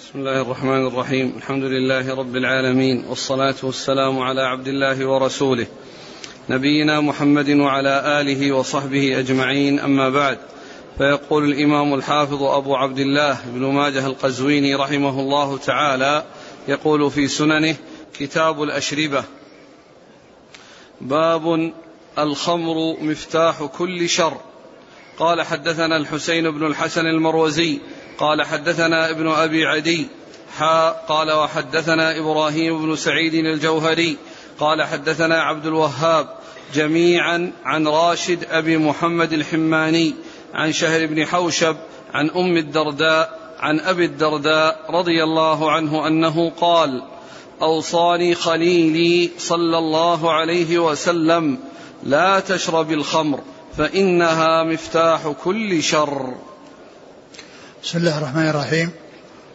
بسم الله الرحمن الرحيم. الحمد لله رب العالمين والصلاة والسلام على عبد الله ورسوله نبينا محمد وعلى آله وصحبه أجمعين. أما بعد فيقول الإمام الحافظ أبو عبد الله بن ماجه القزويني رحمه الله تعالى يقول في سننه كتاب الأشربة. باب الخمر مفتاح كل شر. قال حدثنا الحسين بن الحسن المروزي قال حدثنا ابن أبي عدي حا قال وحدثنا إبراهيم بن سعيد الجوهري قال حدثنا عبد الوهاب جميعا عن راشد أبي محمد الحماني عن شهر بن حوشب عن أم الدرداء عن أبي الدرداء رضي الله عنه أنه قال أوصاني خليلي صلى الله عليه وسلم لا تشرب الخمر فإنها مفتاح كل شر. بسم الله الرحمن الرحيم.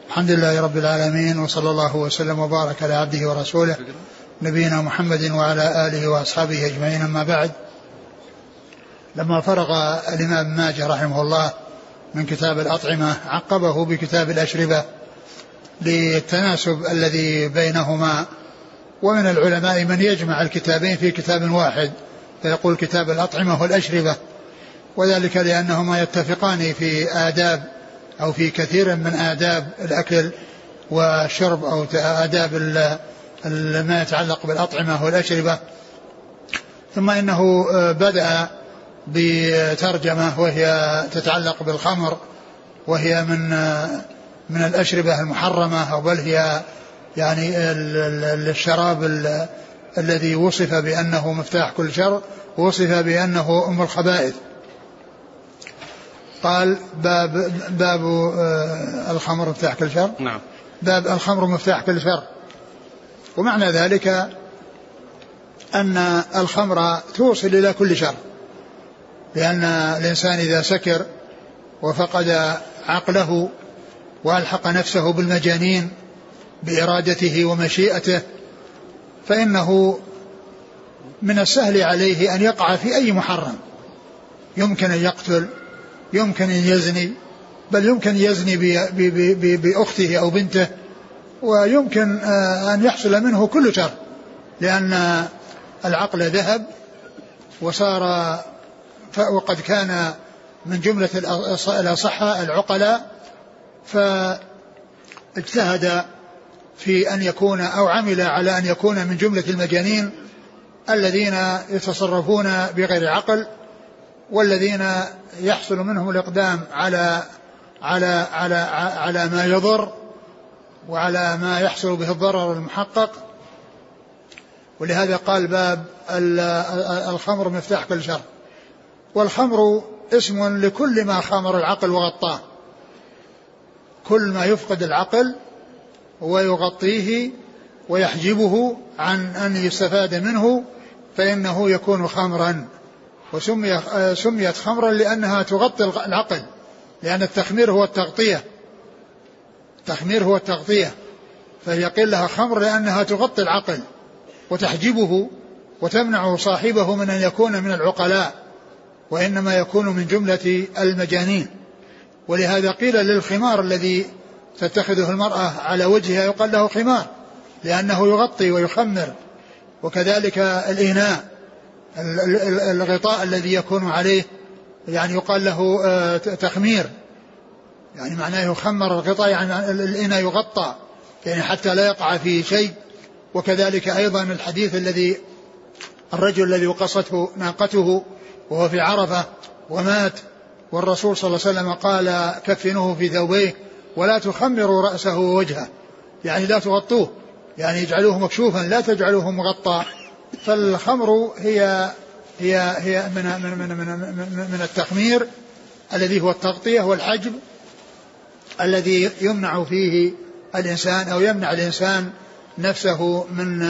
الحمد لله رب العالمين وصلى الله وسلم وبارك على عبده ورسوله نبينا محمد وعلى آله وأصحابه أجمعين. أما بعد لما فرغ الإمام ماجه رحمه الله من كتاب الأطعمة عقبه بكتاب الأشربة للتناسب الذي بينهما. ومن العلماء من يجمع الكتابين في كتاب واحد فيقول كتاب الأطعمة والأشربة. وذلك لأنهما يتفقان في آداب أو في كثير من آداب الأكل والشرب أو آداب ما يتعلق بالأطعمة والأشربة. ثم إنه آه، بدأ بترجمة وهي تتعلق بالخمر وهي من آه، من الأشربة المحرمة أو بل هي يعني الشراب الذي وصف بأنه مفتاح كل شر وصف بأنه أم الخبائث. قال باب باب آه، الخمر مفتاح كل شر. نعم. باب الخمر مفتاح كل شر. ومعنى ذلك أن الخمر توصل إلى كل شر. لأن الإنسان إذا سكر وفقد عقله وألحق نفسه بالمجانين بإرادته ومشيئته فإنه من السهل عليه أن يقع في أي محرم. يمكن أن يقتل يمكن أن يزني بل يمكن يزني بأخته أو بنته ويمكن آه، أن يحصل منه كل شر لأن العقل ذهب وصار وقد كان من جملة الأصحاء العقلاء فاجتهد في أن يكون أو عمل على أن يكون من جملة المجانين الذين يتصرفون بغير عقل. والذين يحصل منهم الإقدام على على على على ما يضر وعلى ما يحصل به الضرر المحقق. ولهذا قال باب الخمر مفتاح كل شر. والخمر اسم لكل ما خمر العقل وغطاه. كل ما يفقد العقل ويغطيه ويحجبه عن أن يستفاد منه فإنه يكون خمرا. وسمي سميت خمرا لأنها تغطي العقل لأن التخمير هو التغطية. التخمير هو التغطية. فهي قيل لها خمر لأنها تغطي العقل وتحجبه وتمنع صاحبه من أن يكون من العقلاء وإنما يكون من جملة المجانين. ولهذا قيل للخمار الذي تتخذه المرأة على وجهها يقال له خمار لأنه يغطي ويخمر وكذلك الإناء الغطاء الذي يكون عليه يعني يقال له آه، تخمير. يعني معناه يخمر الغطاء يعني الإناء يغطى يعني حتى لا يقع فيه شيء. وكذلك أيضا الحديث الذي الرجل الذي وقصته ناقته وهو في عرفة ومات والرسول صلى الله عليه وسلم قال كفنوه في ثوبيه ولا تخمروا رأسه ووجهه. يعني لا تغطوه يعني اجعلوه مكشوفا لا تجعلوه مغطى. فالخمر هي هي هي من من من من, من, التخمير الذي هو التغطية والحجب الذي يمنع فيه الإنسان أو يمنع الإنسان نفسه من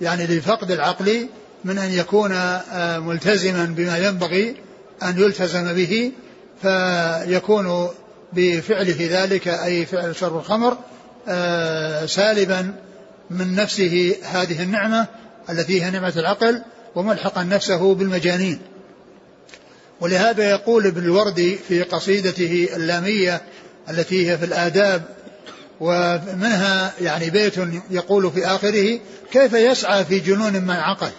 يعني لفقد العقل من أن يكون آه، ملتزما بما ينبغي أن يلتزم به فيكون بفعله ذلك أي فعل شرب الخمر آه، سالبا من نفسه هذه النعمة التي هي نعمة العقل وملحقا نفسه بالمجانين. ولهذا يقول ابن الوردي في قصيدته اللامية التي هي في الآداب ومنها يعني بيت يقول في آخره كيف يسعى في جنون من عقل؟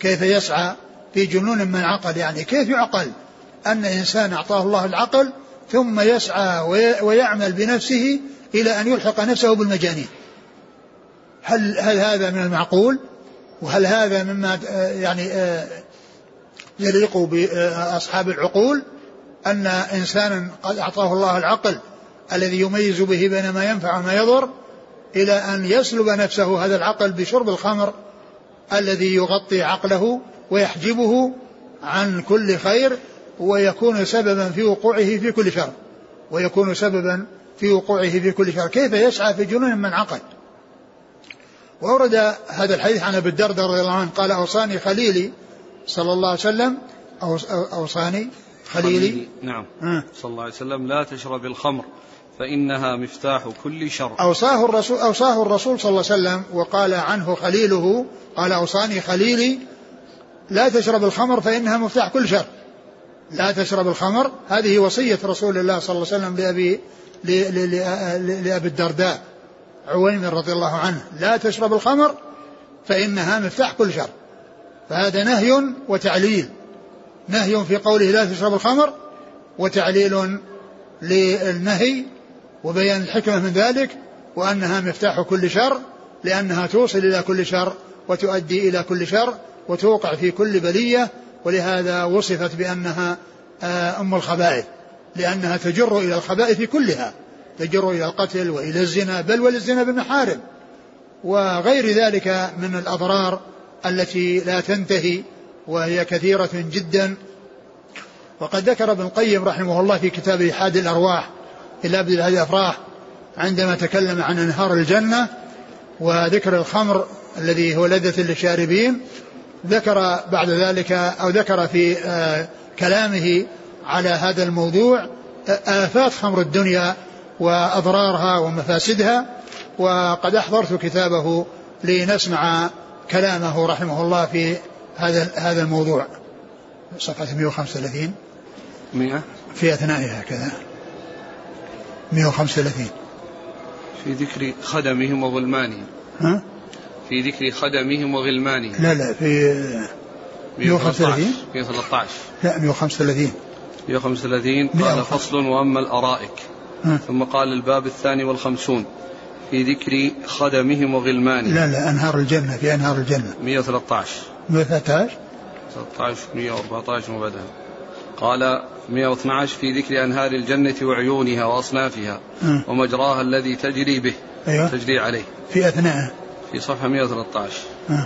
كيف يسعى في جنون من عقل؟ يعني كيف يعقل أن إنسان أعطاه الله العقل ثم يسعى ويعمل بنفسه إلى أن يلحق نفسه بالمجانين؟ هل, هل هذا من المعقول؟ وهل هذا مما يعني يليق بأصحاب العقول؟ أن إنسانا قد أعطاه الله العقل الذي يميز به بين ما ينفع وما يضر إلى أن يسلب نفسه هذا العقل بشرب الخمر الذي يغطي عقله ويحجبه عن كل خير ويكون سببا في وقوعه في كل شر ويكون سببا في وقوعه في كل شر. كيف يسعى في جنون من عقل؟ وورد هذا الحديث عن أبي الدرداء رضي الله عنه قال أوصاني خليلي صلى الله عليه وسلم أوصاني خليلي, خليلي نعم. آه. صلى الله عليه وسلم لا تشرب الخمر فإنها مفتاح كل شر. أوصاه الرسول أوصاه الرسول صلى الله عليه وسلم وقال عنه خليله قال أوصاني خليلي لا تشرب الخمر فإنها مفتاح كل شر. لا تشرب الخمر هذه وصية رسول الله صلى الله عليه وسلم لأبي لأبي الدرداء. عويمر رضي الله عنه لا تشرب الخمر فإنها مفتاح كل شر. فهذا نهي وتعليل. نهي في قوله لا تشرب الخمر وتعليل للنهي وبيان الحكمة من ذلك وأنها مفتاح كل شر لأنها توصل إلى كل شر وتؤدي إلى كل شر وتوقع في كل بلية ولهذا وصفت بأنها آه، أم الخبائث لأنها تجر إلى الخبائث كلها. تجر إلى القتل وإلى الزنا بل والزنا بالمحارم. وغير ذلك من الأضرار التي لا تنتهي وهي كثيرة جدا. وقد ذكر ابن القيم رحمه الله في كتابه حاد الأرواح أبد هذه الأفراح عندما تكلم عن أنهار الجنة وذكر الخمر الذي هو لذة للشاربين. ذكر بعد ذلك أو ذكر في آه، كلامه على هذا الموضوع آفات خمر الدنيا وأضرارها ومفاسدها وقد أحضرت كتابه لنسمع كلامه رحمه الله في هذا هذا الموضوع. صفحة 135 100 في أثنائها كذا 135 في ذكر خدمهم وغلمانهم ها؟ في ذكر خدمهم وغلمانهم لا لا في 135 113 لا 135 135 قال فصل وأما الأرائك. ها؟ ثم قال الباب الثاني والخمسون في ذكر خدمهم وغلمانهم. لا لا أنهار الجنة في أنهار الجنة. 113 113 13 114 وبعدها. قال 112 في ذكر أنهار الجنة وعيونها وأصنافها م. ومجراها الذي تجري به أيوة. تجري عليه. في أثناء. في صفحة 113 م.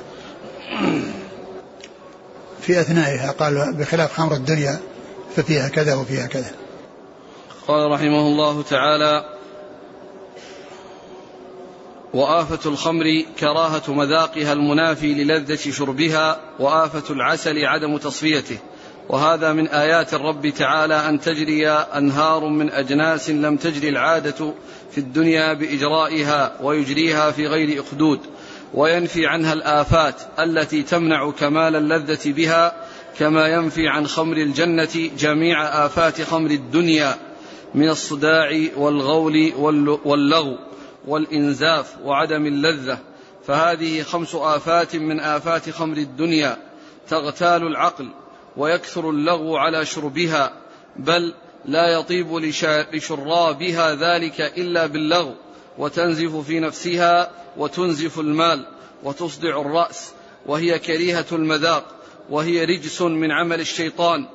في أثنائها قال بخلاف خمر الدنيا ففيها كذا وفيها كذا. قال رحمه الله تعالى وآفة الخمر كراهة مذاقها المنافي للذة شربها وآفة العسل عدم تصفيته. وهذا من آيات الرب تعالى أن تجري أنهار من أجناس لم تجري العادة في الدنيا بإجرائها ويجريها في غير أخدود وينفي عنها الآفات التي تمنع كمال اللذة بها كما ينفي عن خمر الجنة جميع آفات خمر الدنيا. من الصداع والغول واللغو والإنزاف وعدم اللذة فهذه خمس آفات من آفات خمر الدنيا تغتال العقل ويكثر اللغو على شربها بل لا يطيب لشرابها ذلك إلا باللغو وتنزف في نفسها وتنزف المال وتصدع الرأس وهي كريهة المذاق وهي رجس من عمل الشيطان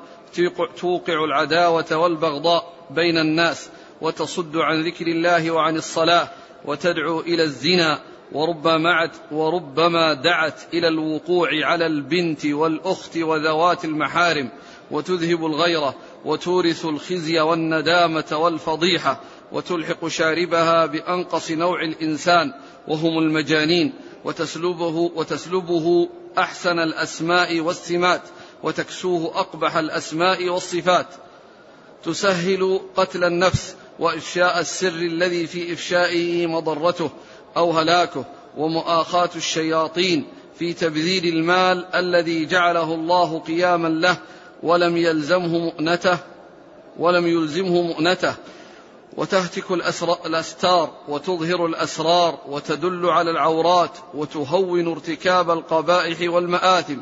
توقع العداوة والبغضاء بين الناس وتصد عن ذكر الله وعن الصلاة وتدعو إلى الزنا وربما وربما دعت إلى الوقوع على البنت والأخت وذوات المحارم وتذهب الغيرة وتورث الخزي والندامة والفضيحة وتلحق شاربها بأنقص نوع الإنسان وهم المجانين وتسلبه وتسلبه أحسن الأسماء والسمات وتكسوه أقبح الأسماء والصفات تسهل قتل النفس وإفشاء السر الذي في إفشائه مضرته أو هلاكه ومؤاخاة الشياطين في تبذير المال الذي جعله الله قياما له ولم يلزمه مؤنته ولم يلزمه مؤنته. وتهتك الأستار وتظهر الأسرار وتدل على العورات وتهون ارتكاب القبائح والمآثم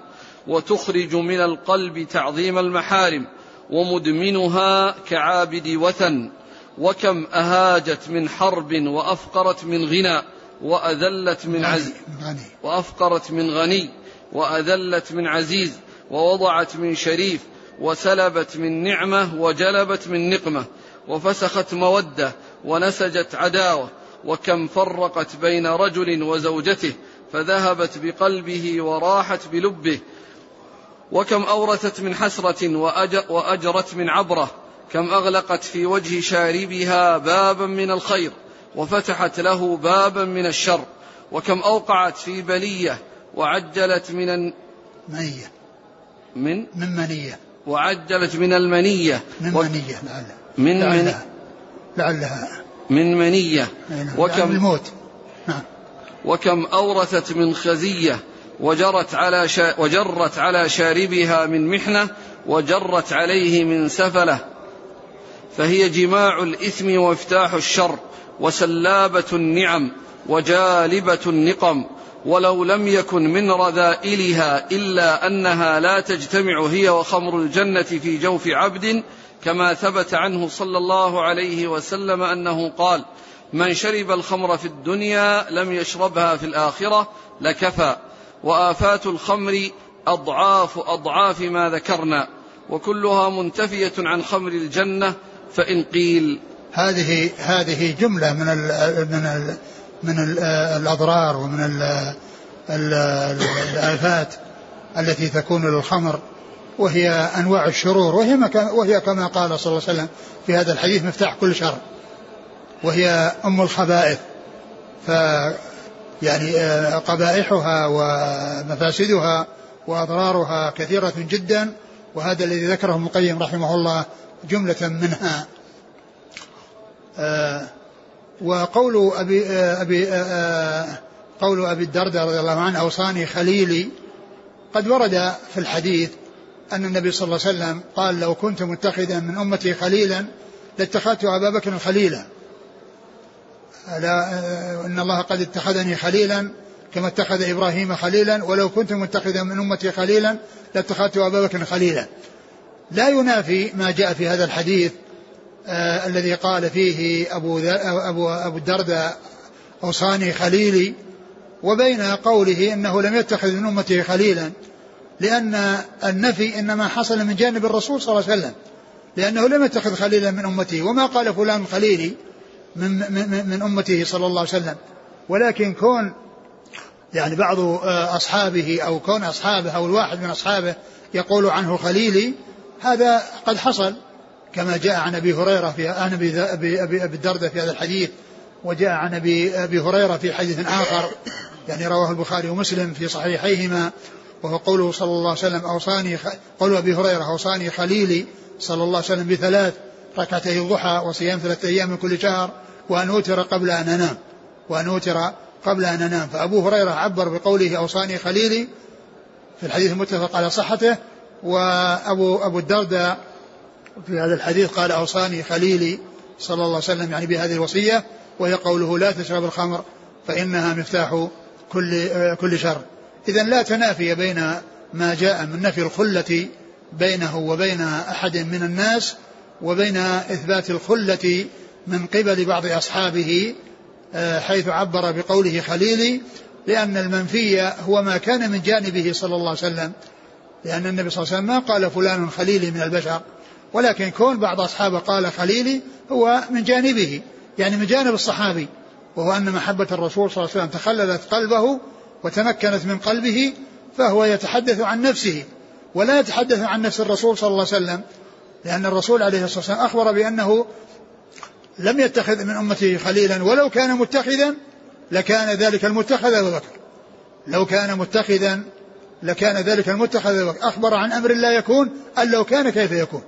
وتخرج من القلب تعظيم المحارم. ومدمنها كعابد وثن وكم أهاجت من حرب وأفقرت من غنى وأذلت من عزيز وأفقرت من غني وأذلت من عزيز ووضعت من شريف وسلبت من نعمة وجلبت من نقمة وفسخت مودة ونسجت عداوة وكم فرقت بين رجل وزوجته فذهبت بقلبه وراحت بلبه وكم أورثت من حسرة وأجرت من عبرة كم أغلقت في وجه شاربها بابا من الخير وفتحت له بابا من الشر وكم أوقعت في بلية وعجلت من منية. من؟ من منية. وعجلت من المنية. من و... منية لعلها من لعلها, لعلها. من منية. نعم. وكم الموت. نعم. وكم أورثت من خزية. وجرت على وجرت على شاربها من محنة وجرت عليه من سفلة. فهي جماع الإثم ومفتاح الشر وسلابة النعم وجالبة النقم. ولو لم يكن من رذائلها إلا أنها لا تجتمع هي وخمر الجنة في جوف عبد كما ثبت عنه صلى الله عليه وسلم أنه قال من شرب الخمر في الدنيا لم يشربها في الآخرة لكفى. وآفات الخمر أضعاف أضعاف ما ذكرنا وكلها منتفية عن خمر الجنة فإن قيل هذه هذه جملة من ال من ال من ال الأضرار ومن ال ال الآفات التي تكون للخمر وهي أنواع الشرور وهي, وهي كما قال صلى الله عليه وسلم في هذا الحديث مفتاح كل شر وهي أم الخبائث. ف يعني آه، قبائحها ومفاسدها وأضرارها كثيرة جدا وهذا الذي ذكره ابن القيم رحمه الله جملة منها. آه، وقول أبي آه، أبي قول أبي الدرداء رضي الله عنه أوصاني خليلي قد ورد في الحديث أن النبي صلى الله عليه وسلم قال لو كنت متخذا من أمتي خليلا لاتخذت أبا بكر خليلا. لا إن الله قد اتخذني خليلا كما اتخذ إبراهيم خليلا ولو كنت متخذا من أمتي خليلا لاتخذت أبا بكر خليلا. لا ينافي ما جاء في هذا الحديث آه الذي قال فيه أبو, أبو, أبو الدرداء أوصاني خليلي وبين قوله إنه لم يتخذ من أمته خليلا لأن النفي إنما حصل من جانب الرسول صلى الله عليه وسلم لأنه لم يتخذ خليلا من أمته وما قال فلان خليلي من, من, من أمته صلى الله عليه وسلم. ولكن كون يعني بعض آه، أصحابه أو كون أصحابه أو الواحد من أصحابه يقول عنه خليلي هذا قد حصل كما جاء عن أبي هريرة في عن أبي, أبي, أبي, الدردة في هذا الحديث وجاء عن أبي, أبي هريرة في حديث آخر يعني رواه البخاري ومسلم في صحيحيهما وهو قوله صلى الله عليه وسلم أوصاني قول أبي هريرة أوصاني خليلي صلى الله عليه وسلم بثلاث ركعتي الضحى وصيام ثلاثة أيام من كل شهر وأن أوتر قبل أن أنام وأن أوتر قبل أن أنام. فأبو هريرة عبر بقوله أوصاني خليلي في الحديث المتفق على صحته وأبو أبو الدرداء في هذا الحديث قال أوصاني خليلي صلى الله عليه وسلم يعني بهذه الوصية وهي قوله لا تشرب الخمر فإنها مفتاح كل كل شر. إذا لا تنافي بين ما جاء من نفي الخلة بينه وبين أحد من الناس وبين إثبات الخلة من قبل بعض أصحابه آه، حيث عبر بقوله خليلي لأن المنفي هو ما كان من جانبه صلى الله عليه وسلم. لأن النبي صلى الله عليه وسلم ما قال فلان خليلي من البشر ولكن كون بعض أصحابه قال خليلي هو من جانبه يعني من جانب الصحابي. وهو أن محبة الرسول صلى الله عليه وسلم تخللت قلبه وتمكنت من قلبه فهو يتحدث عن نفسه ولا يتحدث عن نفس الرسول صلى الله عليه وسلم. لأن الرسول عليه الصلاة والسلام أخبر بأنه لم يتخذ من أمته خليلا ولو كان متخذا لكان ذلك المتخذ أبو بكر. لو كان متخذا لكان ذلك المتخذ أبو بكر. أخبر عن أمر لا يكون أن لو كان كيف يكون.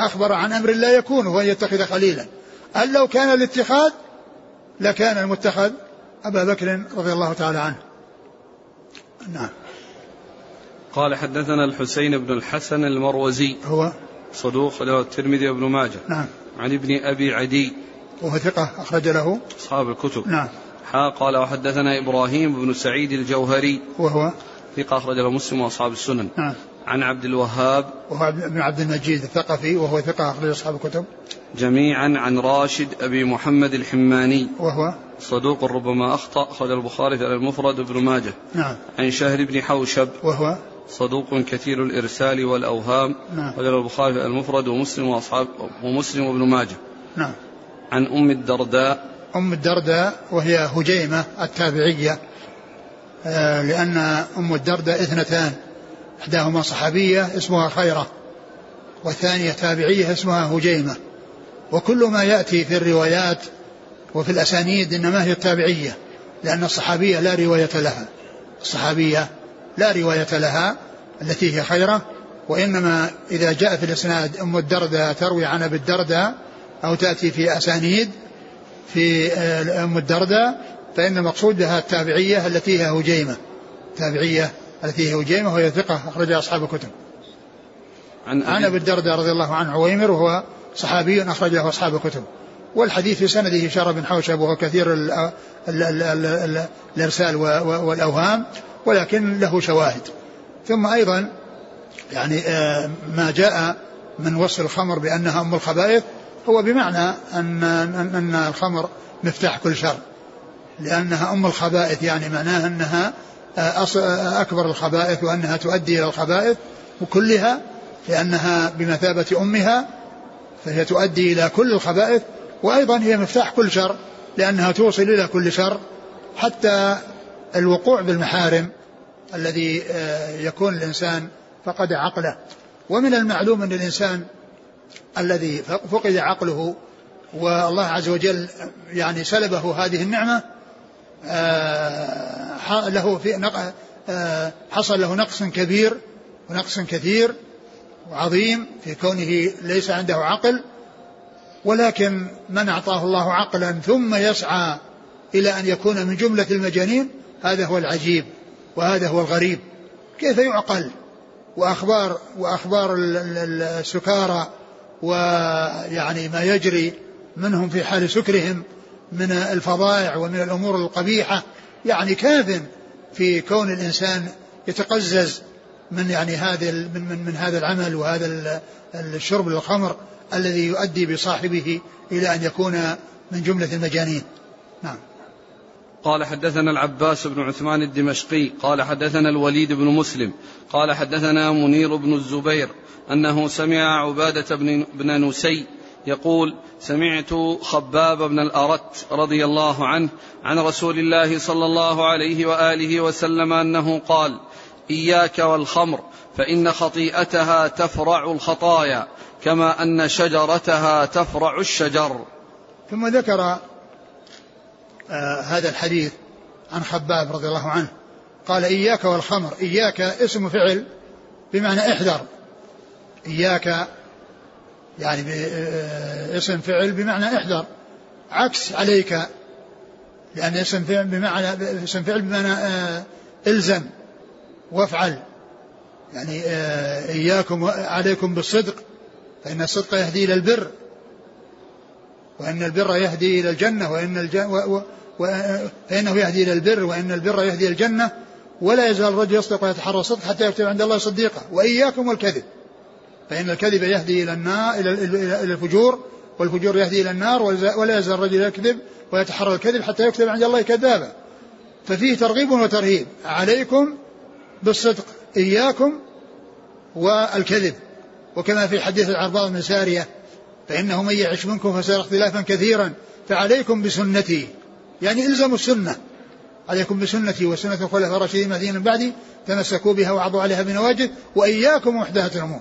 أخبر عن أمر لا يكون وهو يتخذ خليلا. أن لو كان الاتخاذ لكان المتخذ أبا بكر رضي الله تعالى عنه. نعم. قال حدثنا الحسين بن الحسن المروزي. هو صدوق له الترمذي وابن ماجه. نعم. عن ابن أبي عدي. وهو ثقة أخرج له. أصحاب الكتب. نعم. حا قال وحدثنا إبراهيم بن سعيد الجوهري. وهو؟ ثقة أخرج له مسلم وأصحاب السنن. نعم. عن عبد الوهاب. وهو بن عبد المجيد الثقفي وهو ثقة أخرج أصحاب الكتب. جميعا عن راشد أبي محمد الحماني. وهو؟ صدوق ربما أخطأ أخرج البخاري على المفرد وابن ماجه. نعم. عن شهر بن حوشب. وهو؟ صدوق كثير الإرسال والأوهام. نعم. البخاري المفرد ومسلم وأصحاب ومسلم وابن ماجه. نعم. عن أم الدرداء. أم الدرداء وهي هجيمة التابعية. آه، لأن أم الدرداء اثنتان. إحداهما صحابية اسمها خيرة. والثانية تابعية اسمها هجيمة. وكل ما يأتي في الروايات وفي الأسانيد إنما هي التابعية لأن الصحابية لا رواية لها. الصحابية لا رواية لها التي هي خيرة وإنما إذا جاء في الإسناد أم الدرداء تروي عن أبي الدرداء أو تأتي في أسانيد في آه، أم الدرداء فإن المقصود بها التابعية التي هي هجيمة. تابعية التي هي هجيمة وهي ثقة أخرجها أصحاب الكتب. عن عن أبي الدرداء رضي الله عنه عويمر وهو صحابي أخرجه أصحاب الكتب. والحديث في سنده شر بن حوشب وهو كثير ال ال ال ال ال الإرسال والأوهام. ولكن له شواهد. ثم أيضا يعني آه، ما جاء من وصف الخمر بأنها أم الخبائث هو بمعنى أن أن الخمر مفتاح كل شر. لأنها أم الخبائث يعني معناها أنها آه، آه، أكبر الخبائث وأنها تؤدي إلى الخبائث وكلها لأنها بمثابة أمها فهي تؤدي إلى كل الخبائث وأيضا هي مفتاح كل شر لأنها توصل إلى كل شر حتى الوقوع بالمحارم الذي آه، يكون الإنسان فقد عقله. ومن المعلوم أن الإنسان الذي فقد عقله والله عز وجل يعني سلبه هذه النعمة آه، له في آه، حصل له نقص كبير ونقص كثير وعظيم في كونه ليس عنده عقل ولكن من أعطاه الله عقلا ثم يسعى إلى أن يكون من جملة المجانين هذا هو العجيب وهذا هو الغريب. كيف يعقل؟ وأخبار وأخبار السكارى ويعني ما يجري منهم في حال سكرهم من الفظائع ومن الأمور القبيحة. يعني كاف في كون الإنسان يتقزز من يعني هذا من, من, من هذا العمل وهذا الشرب للخمر الذي يؤدي بصاحبه إلى أن يكون من جملة المجانين. قال حدثنا العباس بن عثمان الدمشقي قال حدثنا الوليد بن مسلم قال حدثنا منير بن الزبير أنه سمع عبادة بن, بن نسي يقول سمعت خباب بن الأرت رضي الله عنه عن رسول الله صلى الله عليه وآله وسلم أنه قال إياك والخمر فإن خطيئتها تفرع الخطايا كما أن شجرتها تفرع الشجر. ثم ذكر هذا الحديث عن خباب رضي الله عنه. قال إياك والخمر. إياك اسم فعل بمعنى إحذر. إياك يعني آه، اسم فعل بمعنى إحذر. عكس عليك لأن اسم فعل بمعنى اسم فعل بمعنى آه، إلزم. وافعل. يعني آه، إياكم عليكم بالصدق. فإن الصدق يهدي إلى البر. وأن البر يهدي إلى الجنة وإن الجنة و... و... فإنه يهدي إلى البر وإن البر يهدي إلى الجنة. ولا يزال الرجل يصدق ويتحرى الصدق حتى يكتب عند الله صديقا وإياكم والكذب. فإن الكذب يهدي إلى النار إلى إلى الفجور. والفجور يهدي إلى النار ولا يزال الرجل يكذب ويتحرى الكذب حتى يكتب عند الله كذابا. ففيه ترغيب وترهيب. عليكم بالصدق إياكم والكذب. وكما في حديث العرباض بن سارية فإنه من يعش منكم فسيرى اختلافا كثيرا. فعليكم بسنتي. يعني الزموا السنة. عليكم بسنتي وسنة الخلفاء الراشدين المهديين من بعدي. تمسكوا بها وعضوا عليها بنواجذ وإياكم محدثات الأمور.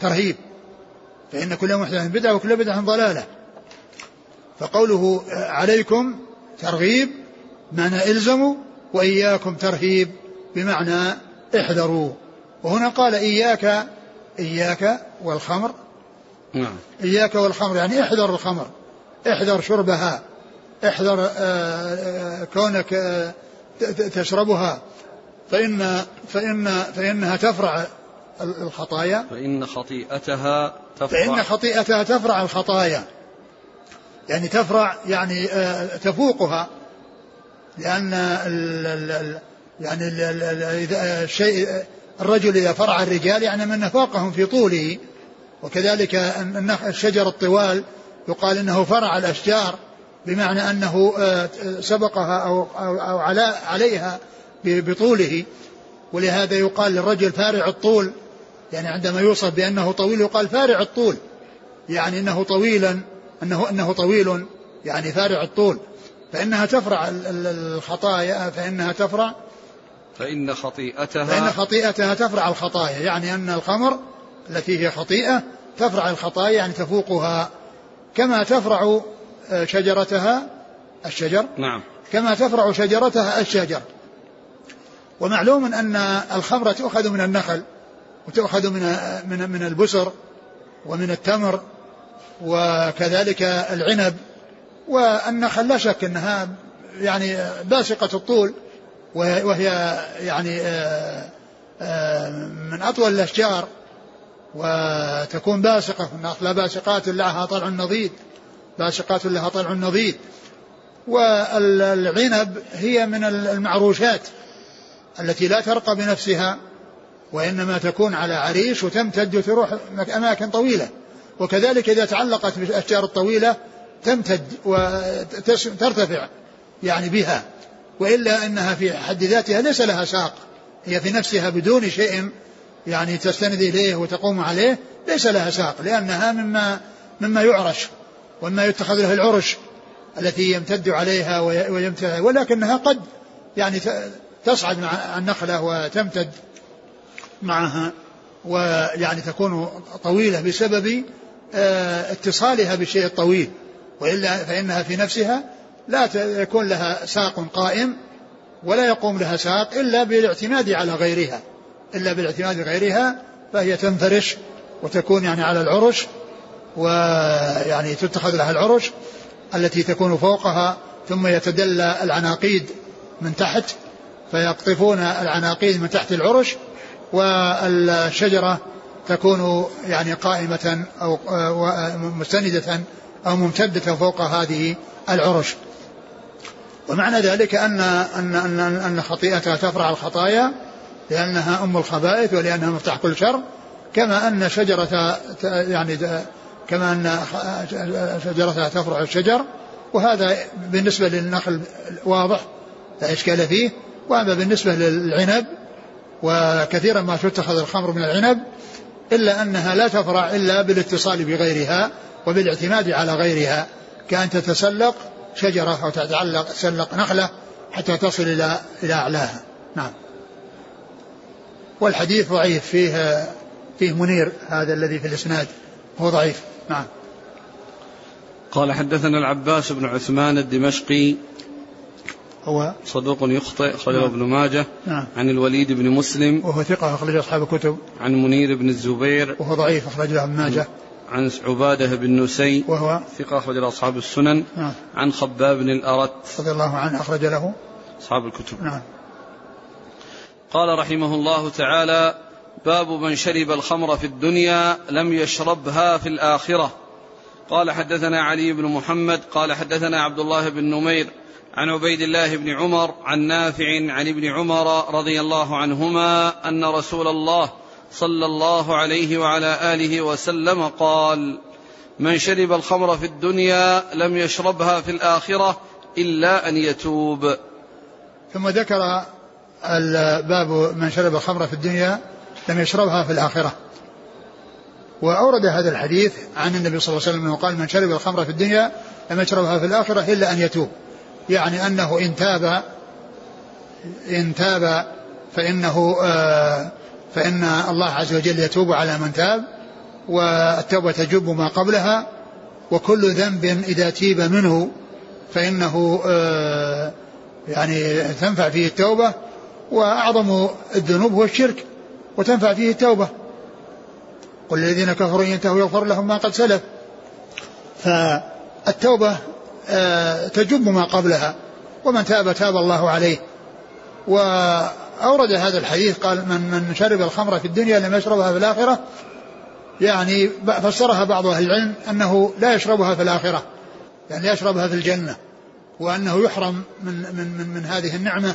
ترهيب. فإن كل محدثة بدعة وكل بدعة ضلالة. فقوله عليكم ترغيب معنى إلزموا وإياكم ترهيب بمعنى احذروا. وهنا قال إياك إياك والخمر. نعم. إياك والخمر يعني احذر الخمر احذر شربها احذر آه، آه، كونك آه، تشربها فإن فإن فإنها تفرع الخطايا. فإن خطيئتها تفرع. فإن خطيئتها تفرع الخطايا. يعني تفرع يعني تفوقها لأن ال ال يعني ال ال الشيء الرجل إذا فرع الرجال يعني من فوقهم في طوله وكذلك الشجر الطوال يقال إنه فرع الأشجار بمعنى أنه آه، سبقها أو أو, أو عليها بطوله. ولهذا يقال للرجل فارع الطول يعني عندما يوصف بأنه طويل يقال فارع الطول يعني إنه طويلا انه أنه طويل يعني فارع الطول. فإنها تفرع الخطايا فإنها تفرع. فإن خطيئتها فإن خطيئتها تفرع الخطايا يعني أن الخمر التي هي خطيئة تفرع الخطايا يعني تفوقها. كما تفرع آه، شجرتها الشجر. نعم. كما تفرع شجرتها الشجر. ومعلوم أن الخمر تؤخذ من النخل وتؤخذ من من من البسر ومن التمر وكذلك العنب. والنخل لا شك أنها يعني باسقة الطول وهي يعني آه، آه، من أطول الأشجار. وتكون باسقة النخلة باسقات لها طلع نضيد باسقات لها طلع نضيد. والعنب هي من المعروشات التي لا ترقى بنفسها وإنما تكون على عريش وتمتد وتروح أماكن طويلة. وكذلك إذا تعلقت بالأشجار الطويلة تمتد وترتفع يعني بها وإلا أنها في حد ذاتها ليس لها ساق هي في نفسها بدون شيء يعني تستند إليه وتقوم عليه ليس لها ساق لأنها مما مما يعرش ومما يتخذ له العرش التي يمتد عليها ويمتد ولكنها قد يعني تصعد مع النخلة وتمتد معها ويعني تكون طويلة بسبب آه، اتصالها بالشيء الطويل وإلا فإنها في نفسها لا يكون لها ساق قائم ولا يقوم لها ساق إلا بالاعتماد على غيرها. إلا بالاعتماد غيرها فهي تنفرش وتكون يعني على العرش ويعني تتخذ لها العرش التي تكون فوقها ثم يتدلى العناقيد من تحت فيقطفون العناقيد من تحت العرش والشجرة تكون يعني قائمة أو مستندة أو ممتدة فوق هذه العرش. ومعنى ذلك أن أن أن أن خطيئتها تفرع الخطايا لأنها أم الخبائث ولأنها مفتاح كل شر كما أن شجرة يعني كما أن شجرتها تفرع الشجر وهذا بالنسبة للنخل واضح لا إشكال فيه. وأما بالنسبة للعنب وكثيرا ما تتخذ الخمر من العنب إلا أنها لا تفرع إلا بالاتصال بغيرها وبالاعتماد على غيرها. كأن تتسلق شجرة أو تتعلق تسلق نخلة حتى تصل إلى إلى أعلاها. نعم. والحديث ضعيف فيه فيه منير هذا الذي في الإسناد هو ضعيف. نعم. قال حدثنا العباس بن عثمان الدمشقي. هو؟ صدوق يخطئ أخرجه نعم. ابن ماجه نعم. عن الوليد بن مسلم. وهو ثقة أخرج أصحاب الكتب. عن منير بن الزبير. وهو ضعيف أخرج له ابن ماجه. عن عبادة بن نسي. وهو؟ ثقة أخرج له أصحاب السنن. نعم. عن خباب بن الأرت. رضي الله عنه أخرج له. أصحاب الكتب. نعم. قال رحمه الله تعالى باب من شرب الخمر في الدنيا لم يشربها في الآخرة. قال حدثنا علي بن محمد قال حدثنا عبد الله بن نمير عن عبيد الله بن عمر عن نافع عن ابن عمر رضي الله عنهما أن رسول الله صلى الله عليه وعلى آله وسلم قال من شرب الخمر في الدنيا لم يشربها في الآخرة إلا أن يتوب. ثم ذكر الباب من شرب الخمر في الدنيا لم يشربها في الآخرة. وأورد هذا الحديث عن النبي صلى الله عليه وسلم انه قال من شرب الخمر في الدنيا لم يشربها في الآخرة إلا أن يتوب. يعني أنه إن تاب إن تاب فإنه آه فإن الله عز وجل يتوب على من تاب والتوبة تجب ما قبلها وكل ذنب إذا تيب منه فإنه آه، يعني تنفع فيه التوبة وأعظم الذنوب هو الشرك وتنفع فيه التوبة. قل الذين كفروا ينتهوا يغفر لهم ما قد سلف. فالتوبة آه، تجب ما قبلها ومن تاب تاب الله عليه. و أورد هذا الحديث قال من من شرب الخمر في الدنيا لم يشربها في الآخرة. يعني فسرها بعض أهل العلم أنه لا يشربها في الآخرة يعني يشربها في الجنة وأنه يحرم من, من, من, من هذه النعمة.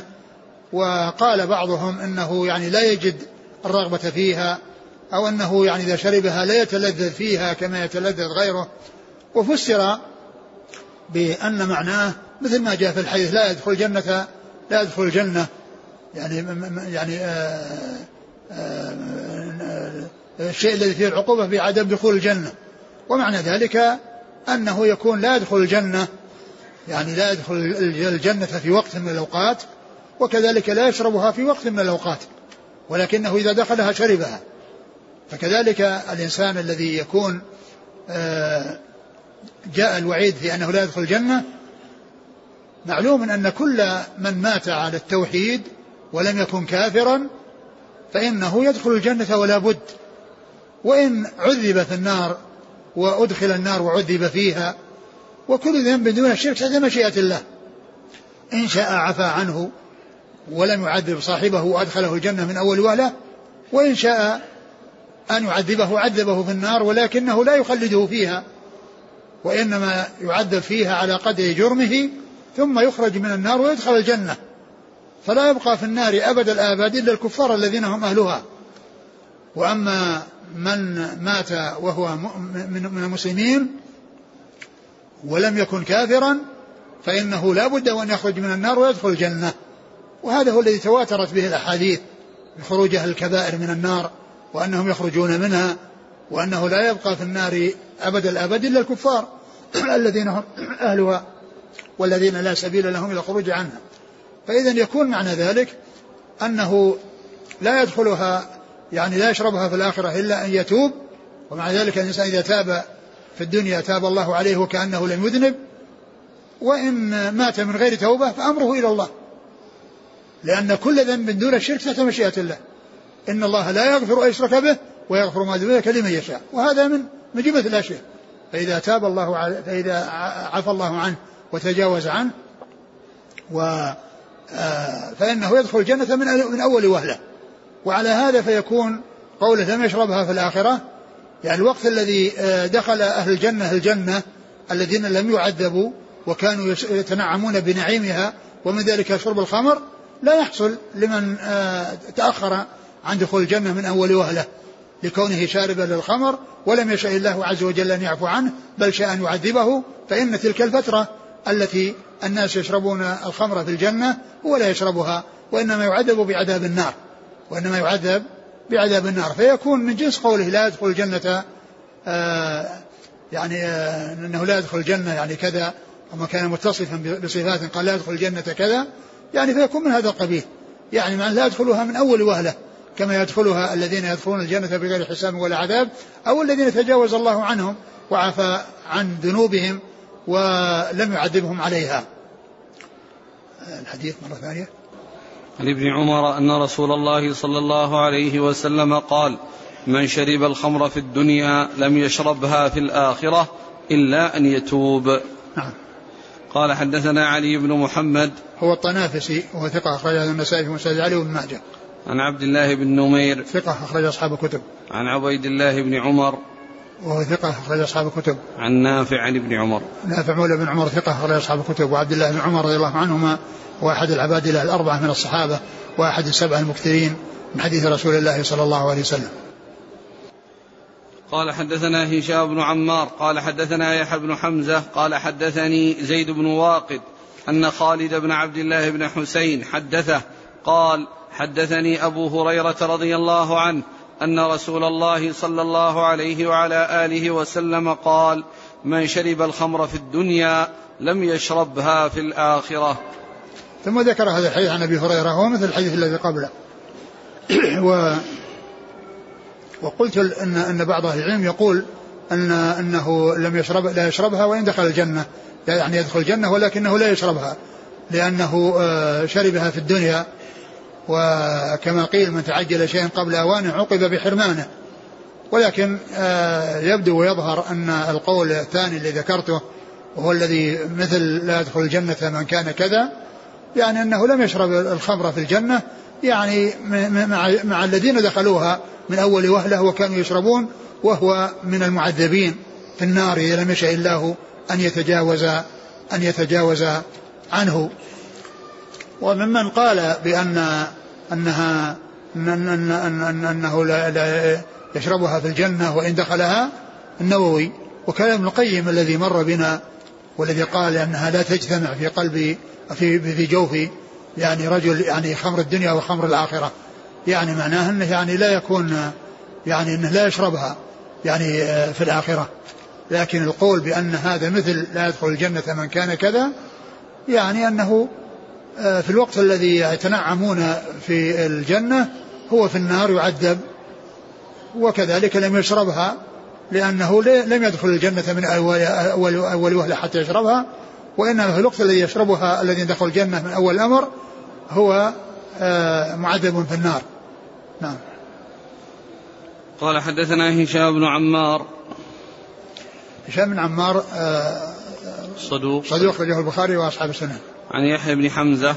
وقال بعضهم أنه يعني لا يجد الرغبة فيها أو أنه يعني إذا شربها لا يتلذذ فيها كما يتلذذ غيره. وفسر بأن معناه مثل ما جاء في الحديث لا يدخل الجنة لا يدخل الجنة يعني يعني آآ آآ الشيء الذي فيه العقوبة بعدم دخول الجنة. ومعنى ذلك أنه يكون لا يدخل الجنة. يعني لا يدخل الجنة في وقت من الأوقات. وكذلك لا يشربها في وقت من الأوقات ولكنه إذا دخلها شربها. فكذلك الإنسان الذي يكون جاء الوعيد في أنه لا يدخل الجنة معلوم أن كل من مات على التوحيد ولم يكن كافرا فإنه يدخل الجنة ولا بد. وإن عذب في النار وأدخل النار وعذب فيها وكل ذنب دون الشرك تحت مشيئة الله. إن شاء عفى عنه ولم يعذب صاحبه وأدخله الجنة من أول وهلة وإن شاء أن يعذبه عذبه في النار ولكنه لا يخلده فيها وإنما يعذب فيها على قدر جرمه ثم يخرج من النار ويدخل الجنة. فلا يبقى في النار أبد الآباد إلا الكفار الذين هم أهلها. وأما من مات وهو من المسلمين ولم يكن كافرا فإنه لا بد أن يخرج من النار ويدخل الجنة. وهذا هو الذي تواترت به الأحاديث بخروج أهل الكبائر من النار وأنهم يخرجون منها وأنه لا يبقى في النار أبد الأبد إلا الكفار الذين هم أهلها والذين لا سبيل لهم إلى الخروج عنها. فإذا يكون معنى ذلك أنه لا يدخلها يعني لا يشربها في الآخرة إلا أن يتوب ومع ذلك الإنسان إذا تاب في الدنيا تاب الله عليه وكأنه لم يذنب وإن مات من غير توبة فأمره إلى الله. لأن كل ذنب دون الشرك تحت مشيئة الله. إن الله لا يغفر أن يشرك به ويغفر ما دون ذلك لمن يشاء. وهذا من من جملة الأشياء. فإذا تاب الله فإذا عفى الله عنه وتجاوز عنه و آه، فإنه يدخل الجنة من من أول وهلة. وعلى هذا فيكون قوله لم يشربها في الآخرة. يعني الوقت الذي آه، دخل أهل الجنة الجنة الذين لم يعذبوا وكانوا يتنعمون بنعيمها ومن ذلك شرب الخمر لا يحصل لمن آه، تأخر عن دخول الجنة من أول وهلة لكونه شاربا للخمر ولم يشاء الله عز وجل أن يعفو عنه بل شاء أن يعذبه. فإن تلك الفترة التي الناس يشربون الخمر في الجنة هو لا يشربها وإنما يعذب بعذاب النار وإنما يعذب بعذاب النار. فيكون من جنس قوله لا يدخل الجنة آه يعني آه أنه لا يدخل الجنة يعني كذا وما كان متصفا بصفات قال لا يدخل الجنة كذا. يعني فيكون من هذا القبيل. يعني من لا يدخلها من أول وهلة كما يدخلها الذين يدخلون الجنة بغير حساب ولا عذاب أو الذين تجاوز الله عنهم وعفى عن ذنوبهم ولم يعذبهم عليها. الحديث مرة ثانية. عن ابن عمر أن رسول الله صلى الله عليه وسلم قال من شرب الخمر في الدنيا لم يشربها في الآخرة إلا أن يتوب. نعم. قال حدثنا علي بن محمد هو الطنافسي وهو ثقة أخرجه النسائي في مسجد علي بن ماجه. عن عبد الله بن نمير ثقة أخرج أصحاب الكتب. عن عبيد الله بن عمر وهو ثقة أخرج أصحاب الكتب. عن نافع عن ابن عمر. نافع مولى بن عمر ثقة أخرج أصحاب الكتب. وعبد الله بن عمر رضي الله عنهما وأحد العباد الأربعة من الصحابة وأحد السبعة المكثرين من حديث رسول الله صلى الله عليه وسلم. قال حدثنا هشام بن عمار قال حدثنا يحيى بن حمزة قال حدثني زيد بن واقد أن خالد بن عبد الله بن حسين حدثه قال حدثني أبو هريرة رضي الله عنه أن رسول الله صلى الله عليه وعلى آله وسلم قال من شرب الخمر في الدنيا لم يشربها في الآخرة. ثم ذكر هذا الحديث عن أبي هريرة هو مثل الحديث الذي قبله. و وقلت ان إن بعض أهل العلم يقول ان إنه لم يشرب لا يشربها وإن دخل الجنة. يعني يدخل الجنة ولكنه لا يشربها لأنه آه، شربها في الدنيا. وكما قيل من تعجل شيئا قبل أوانه عوقب بحرمانه. ولكن آه، يبدو ويظهر أن القول الثاني الذي ذكرته وهو الذي مثل لا يدخل الجنة من كان كذا يعني أنه لم يشرب الخمر في الجنة يعني مع, مع الذين دخلوها من أول وهلة وكانوا يشربون وهو من المعذبين في النار إذا لم يشاء الله أن يتجاوز أن يتجاوز عنه. وممن قال بأن أنها أن أن أن أن أنه لا, لا يشربها في الجنة وإن دخلها النووي. وكلام ابن القيم الذي مر بنا والذي قال أنها لا تجتمع في قلب في في جوف يعني رجل يعني خمر الدنيا وخمر الآخرة. يعني معناه أنه يعني لا يكون يعني أنه لا يشربها يعني في الآخرة. لكن القول بأن هذا مثل لا يدخل الجنة من كان كذا يعني أنه آه، في الوقت الذي يتنعمون في الجنة هو في النار يعذب وكذلك لم يشربها لأنه لم يدخل الجنة من أول, أول, أول وهلة حتى يشربها. وإنما في الوقت الذي يشربها الذي دخل الجنة من أول الأمر هو آه، معذب في النار. نعم. قال حدثنا هشام بن عمار. هشام بن عمار آه، صدوق. صدوق أخرجه البخاري وأصحاب السنن عن يحيى بن حمزة.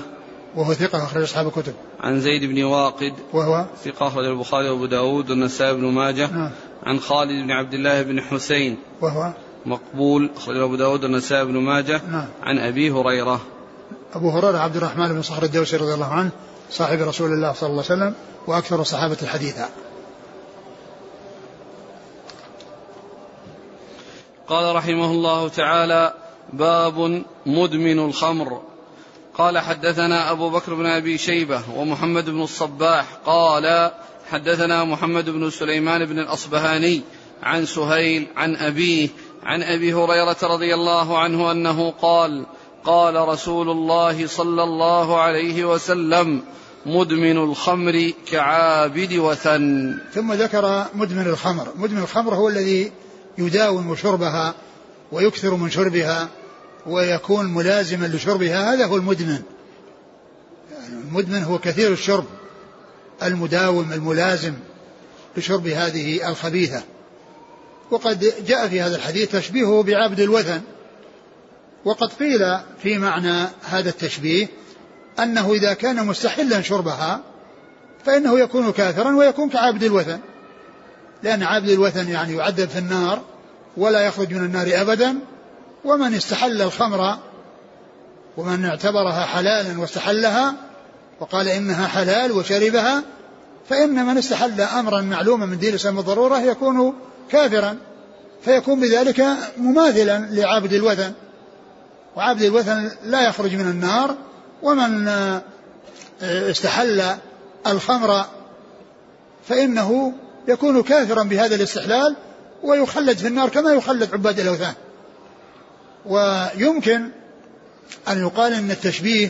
وهو ثقة أخرج أصحاب الكتب. عن زيد بن واقد. وهو؟ ثقة أخرج البخاري وأبو داود والنسائي بن ماجه. نعم. عن خالد بن عبد الله بن حسين. وهو؟ مقبول أخرج أبو داود والنسائي بن ماجه نعم. عن أبي هريرة. أبو هريرة عبد الرحمن بن صخر الدوسي رضي الله عنه صاحب رسول الله صلى الله عليه وسلم وأكثر الصحابة حديثا. قال رحمه الله تعالى باب مدمن الخمر. قال حدثنا أبو بكر بن أبي شيبة ومحمد بن الصباح. قال حدثنا محمد بن سليمان بن الأصبهاني عن سهيل عن أبيه عن أبي هريرة رضي الله عنه أنه قال قال رسول الله صلى الله عليه وسلم مدمن الخمر كعابد وثن. ثم ذكر مدمن الخمر. مدمن الخمر هو الذي يداوم شربها ويكثر من شربها ويكون ملازما لشربها. هذا هو المدمن. يعني المدمن هو كثير الشرب المداوم الملازم لشرب هذه الخبيثة. وقد جاء في هذا الحديث تشبيهه بعبد الوثن. وقد قيل في معنى هذا التشبيه أنه إذا كان مستحلا شربها فإنه يكون كافرا ويكون كعبد الوثن. لأن عبد الوثن يعني يعذب في النار ولا يخرج من النار أبدا. ومن استحل الخمر ومن اعتبرها حلالا واستحلها وقال إنها حلال وشربها فإن من استحل أمرا معلوما من دين الإسلام بالضرورة يكون كافرا فيكون بذلك مماثلا لعابد الوثن. وعابد الوثن لا يخرج من النار ومن استحل الخمر فإنه يكون كافرا بهذا الاستحلال ويخلد في النار كما يخلد عباد الأوثان. ويمكن أن يقال أن التشبيه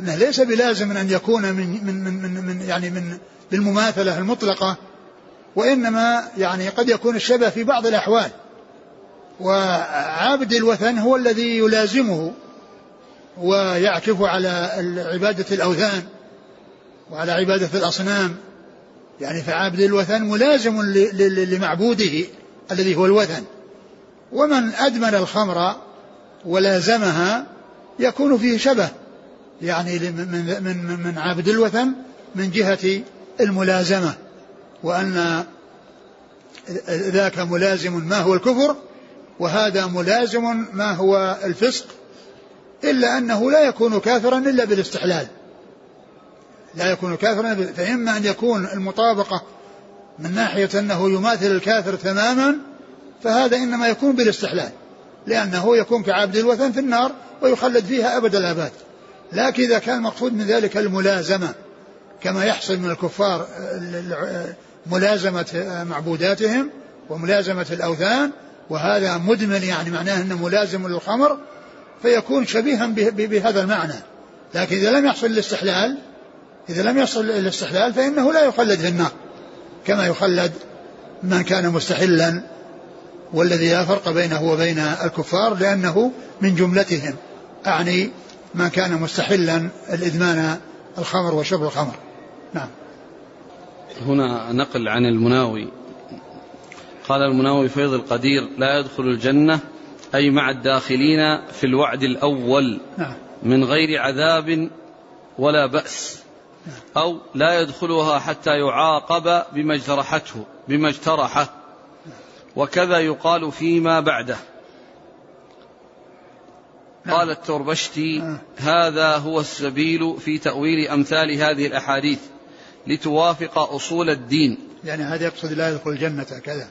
أنه ليس بلازم أن يكون من من من, من يعني من بالمماثلة المطلقة وإنما يعني قد يكون الشبه في بعض الأحوال. وعابد الوثن هو الذي يلازمه ويعكف على عبادة الأوثان وعلى عبادة الأصنام. يعني فعابد الوثن ملازم لمعبوده الذي هو الوثن. ومن أدمن الخمر ولازمها يكون فيه شبه. يعني من من من عابد الوثن من جهة الملازمة. وأن ذاك ملازم ما هو الكفر وهذا ملازم ما هو الفسق إلا أنه لا يكون كافرا إلا بالاستحلال. لا يكون كافرا فإما أن يكون المطابقة من ناحية أنه يماثل الكافر تماما فهذا إنما يكون بالاستحلال لأنه يكون كعبد الوثن في النار ويخلد فيها أبد الآباد. لكن إذا كان المقصود من ذلك الملازمة كما يحصل من الكفار ملازمة معبوداتهم وملازمة الأوثان وهذا مدمن يعني معناه أنه ملازم للخمر فيكون شبيها بهذا المعنى. لكن إذا لم يحصل الاستحلال إذا لم يحصل الاستحلال فإنه لا يخلد في النار. كما يخلد من كان مستحلا والذي لا فرق بينه وبين الكفار لأنه من جملتهم. أعني من كان مستحلا الإدمان الخمر وشرب الخمر. نعم. هنا نقل عن المناوي. قال المناوي فيض القدير لا يدخل الجنة أي مع الداخلين في الوعد الأول نعم. من غير عذاب ولا بأس. أو لا يدخلها حتى يعاقب بما اجترحته بما اجترحه. وكذا يقال فيما بعده. نعم. قال التربشتي. هذا هو السبيل في تأويل أمثال هذه الأحاديث. لتوافق أصول الدين. يعني هذا يقصد لا يدخل الجنة كذا.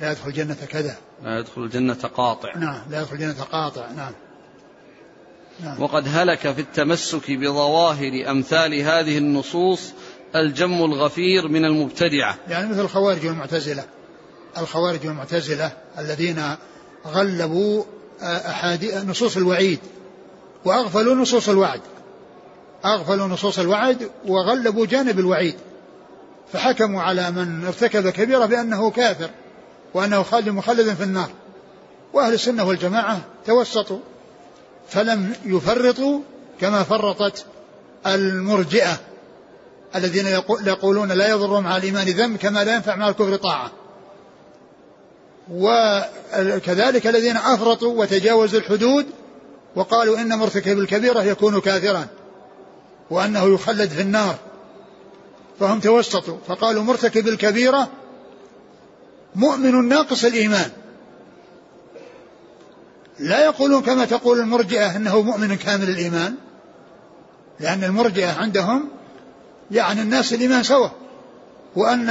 لا يدخل الجنة كذا. لا يدخل الجنة قاطع. نعم لا يدخل الجنة قاطع. نعم. نعم. وقد هلك في التمسك بظواهر أمثال هذه النصوص الجم الغفير من المبتدعة. يعني مثل الخوارج والمعتزلة. الخوارج والمعتزلة الذين غلبوا أحاديث نصوص الوعيد وأغفلوا نصوص الوعد. أغفلوا نصوص الوعد وغلبوا جانب الوعيد. فحكموا على من ارتكب كبيرة بأنه كافر وأنه خالد مخلد في النار. وأهل السنة والجماعة توسطوا فلم يفرطوا كما فرطت المرجئة الذين يقولون لا يضر مع الإيمان ذنب كما لا ينفع مع الكفر طاعة. وكذلك الذين أفرطوا وتجاوزوا الحدود وقالوا إن مرتكب الكبيرة يكون كافرا. وأنه يخلد في النار. فهم توسطوا فقالوا مرتكب الكبيرة مؤمن ناقص الإيمان. لا يقولون كما تقول المرجئة أنه مؤمن كامل الإيمان لأن المرجئة عندهم يعني الناس الإيمان سوا. وأن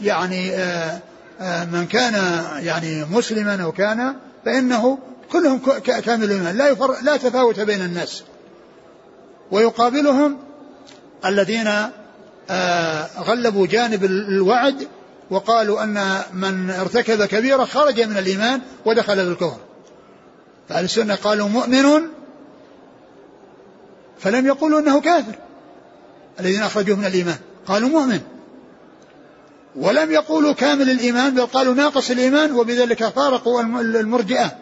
يعني آه، آه، من كان يعني مسلما أو كان فإنه كلهم كامل الإيمان. لا, لا تفاوت بين الناس. ويقابلهم الذين آه، غلبوا جانب الوعد وقالوا أن من ارتكب كبيرة خرج من الإيمان ودخل في الكفر فأهل السنة قالوا مؤمن فلم يقولوا أنه كافر الذين أخرجوه من الإيمان. قالوا مؤمن. ولم يقولوا كامل الإيمان بل قالوا ناقص الإيمان وبذلك فارقوا المرجئة.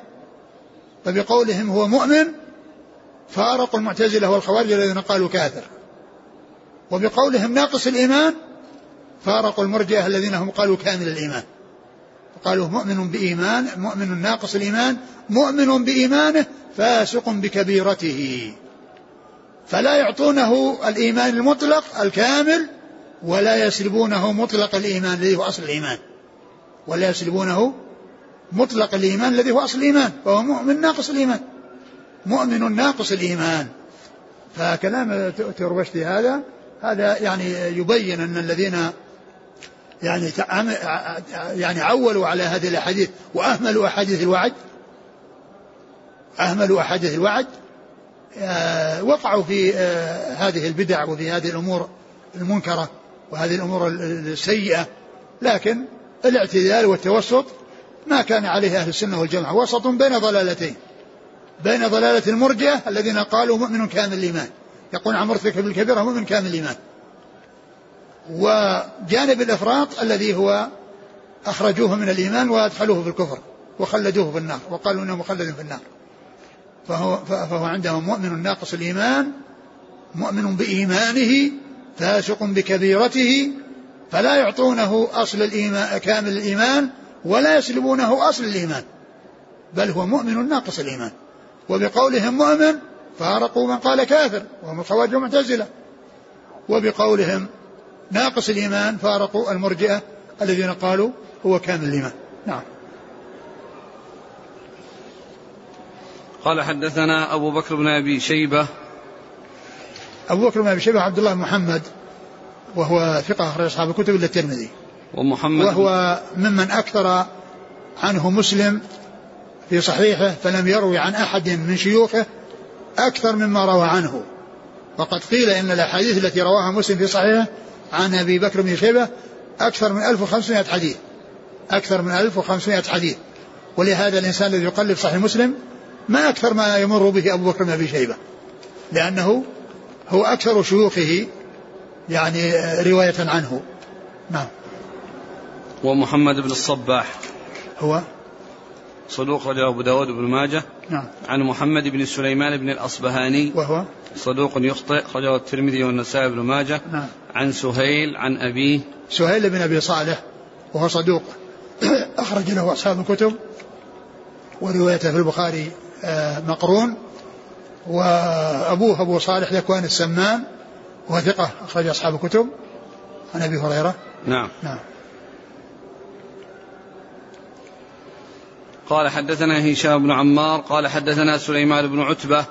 فبقولهم هو مؤمن فارقوا المعتزلة والخوارج الذين قالوا كافر. وبقولهم ناقص الإيمان فارقوا المرجئة الذين هم قالوا كامل الإيمان. قالوا مؤمن بإيمان مؤمن ناقص الإيمان مؤمن بإيمانه فاسق بكبيرته. فلا يعطونه الإيمان المطلق الكامل ولا يسلبونه مطلق الإيمان الذي هو أصل الإيمان. ولا يسلبونه مطلق الإيمان الذي هو أصل الإيمان فهو مؤمن ناقص الإيمان. مؤمن ناقص الإيمان. فكلام تربشتي هذا هذا يعني يبين أن الذين يعني يعني عولوا على هذه الأحاديث وأهملوا أحاديث الوعد أهملوا أحاديث الوعد آه، وقعوا في آه، هذه البدع وفي هذه الأمور المنكرة وهذه الأمور السيئة. لكن الاعتدال والتوسط ما كان عليه أهل السنة والجماعة وسط بين ضلالتين. بين ضلالة المرجئة الذين قالوا مؤمن كامل الإيمان. يقول عن مرتكب الكبيرة مؤمن كامل الإيمان. وجانب الإفراط الذي هو أخرجوه من الإيمان وأدخلوه في الكفر وخلدوه في النار وقالوا إنه مخلد في النار. فهو, فهو عندهم مؤمن ناقص الإيمان مؤمن بإيمانه فاسق بكبيرته فلا يعطونه أصل الإيمان كامل الإيمان ولا يسلبونه أصل الإيمان. بل هو مؤمن ناقص الإيمان. وبقولهم مؤمن فارقوا من قال كافر وهم الخوارج المعتزلة وبقولهم ناقص الإيمان فارقوا المرجئة الذين قالوا هو كامل الإيمان. نعم. قال حدثنا أبو بكر بن أبي شيبة. أبو بكر بن أبي شيبة عبد الله محمد وهو ثقة أخرج أصحاب الكتب إلا الترمذي. ومحمد وهو ممن أكثر عنه مسلم في صحيحه فلم يروي عن أحد من شيوخه أكثر مما روى عنه. وقد قيل إن الأحاديث التي رواها مسلم في صحيحه عن أبي بكر بن شيبة أكثر من 1500 حديث. أكثر من 1500 حديث. ولهذا الإنسان الذي يقلب صحيح مسلم ما أكثر ما يمر به أبو بكر بن أبي شيبة. لأنه هو أكثر شيوخه يعني رواية عنه. نعم. ومحمد بن الصباح. هو؟ صدوق رجل أبو داود بن ماجه. نعم. عن محمد بن سليمان بن الأصبهاني. وهو؟ صدوق يخطئ رجل الترمذي والنسائي بن ماجه. نعم. عن سهيل عن أبيه. سهيل بن أبي صالح وهو صدوق. أخرج له أصحاب الكتب وروايته في البخاري آه، مقرون. وأبوه أبو صالح ذكوان السمان وهو ثقة أخرج أصحاب الكتب. عن أبي هريرة. نعم. نعم. قال حدثنا هشام بن عمار قال حدثنا سليمان بن عتبة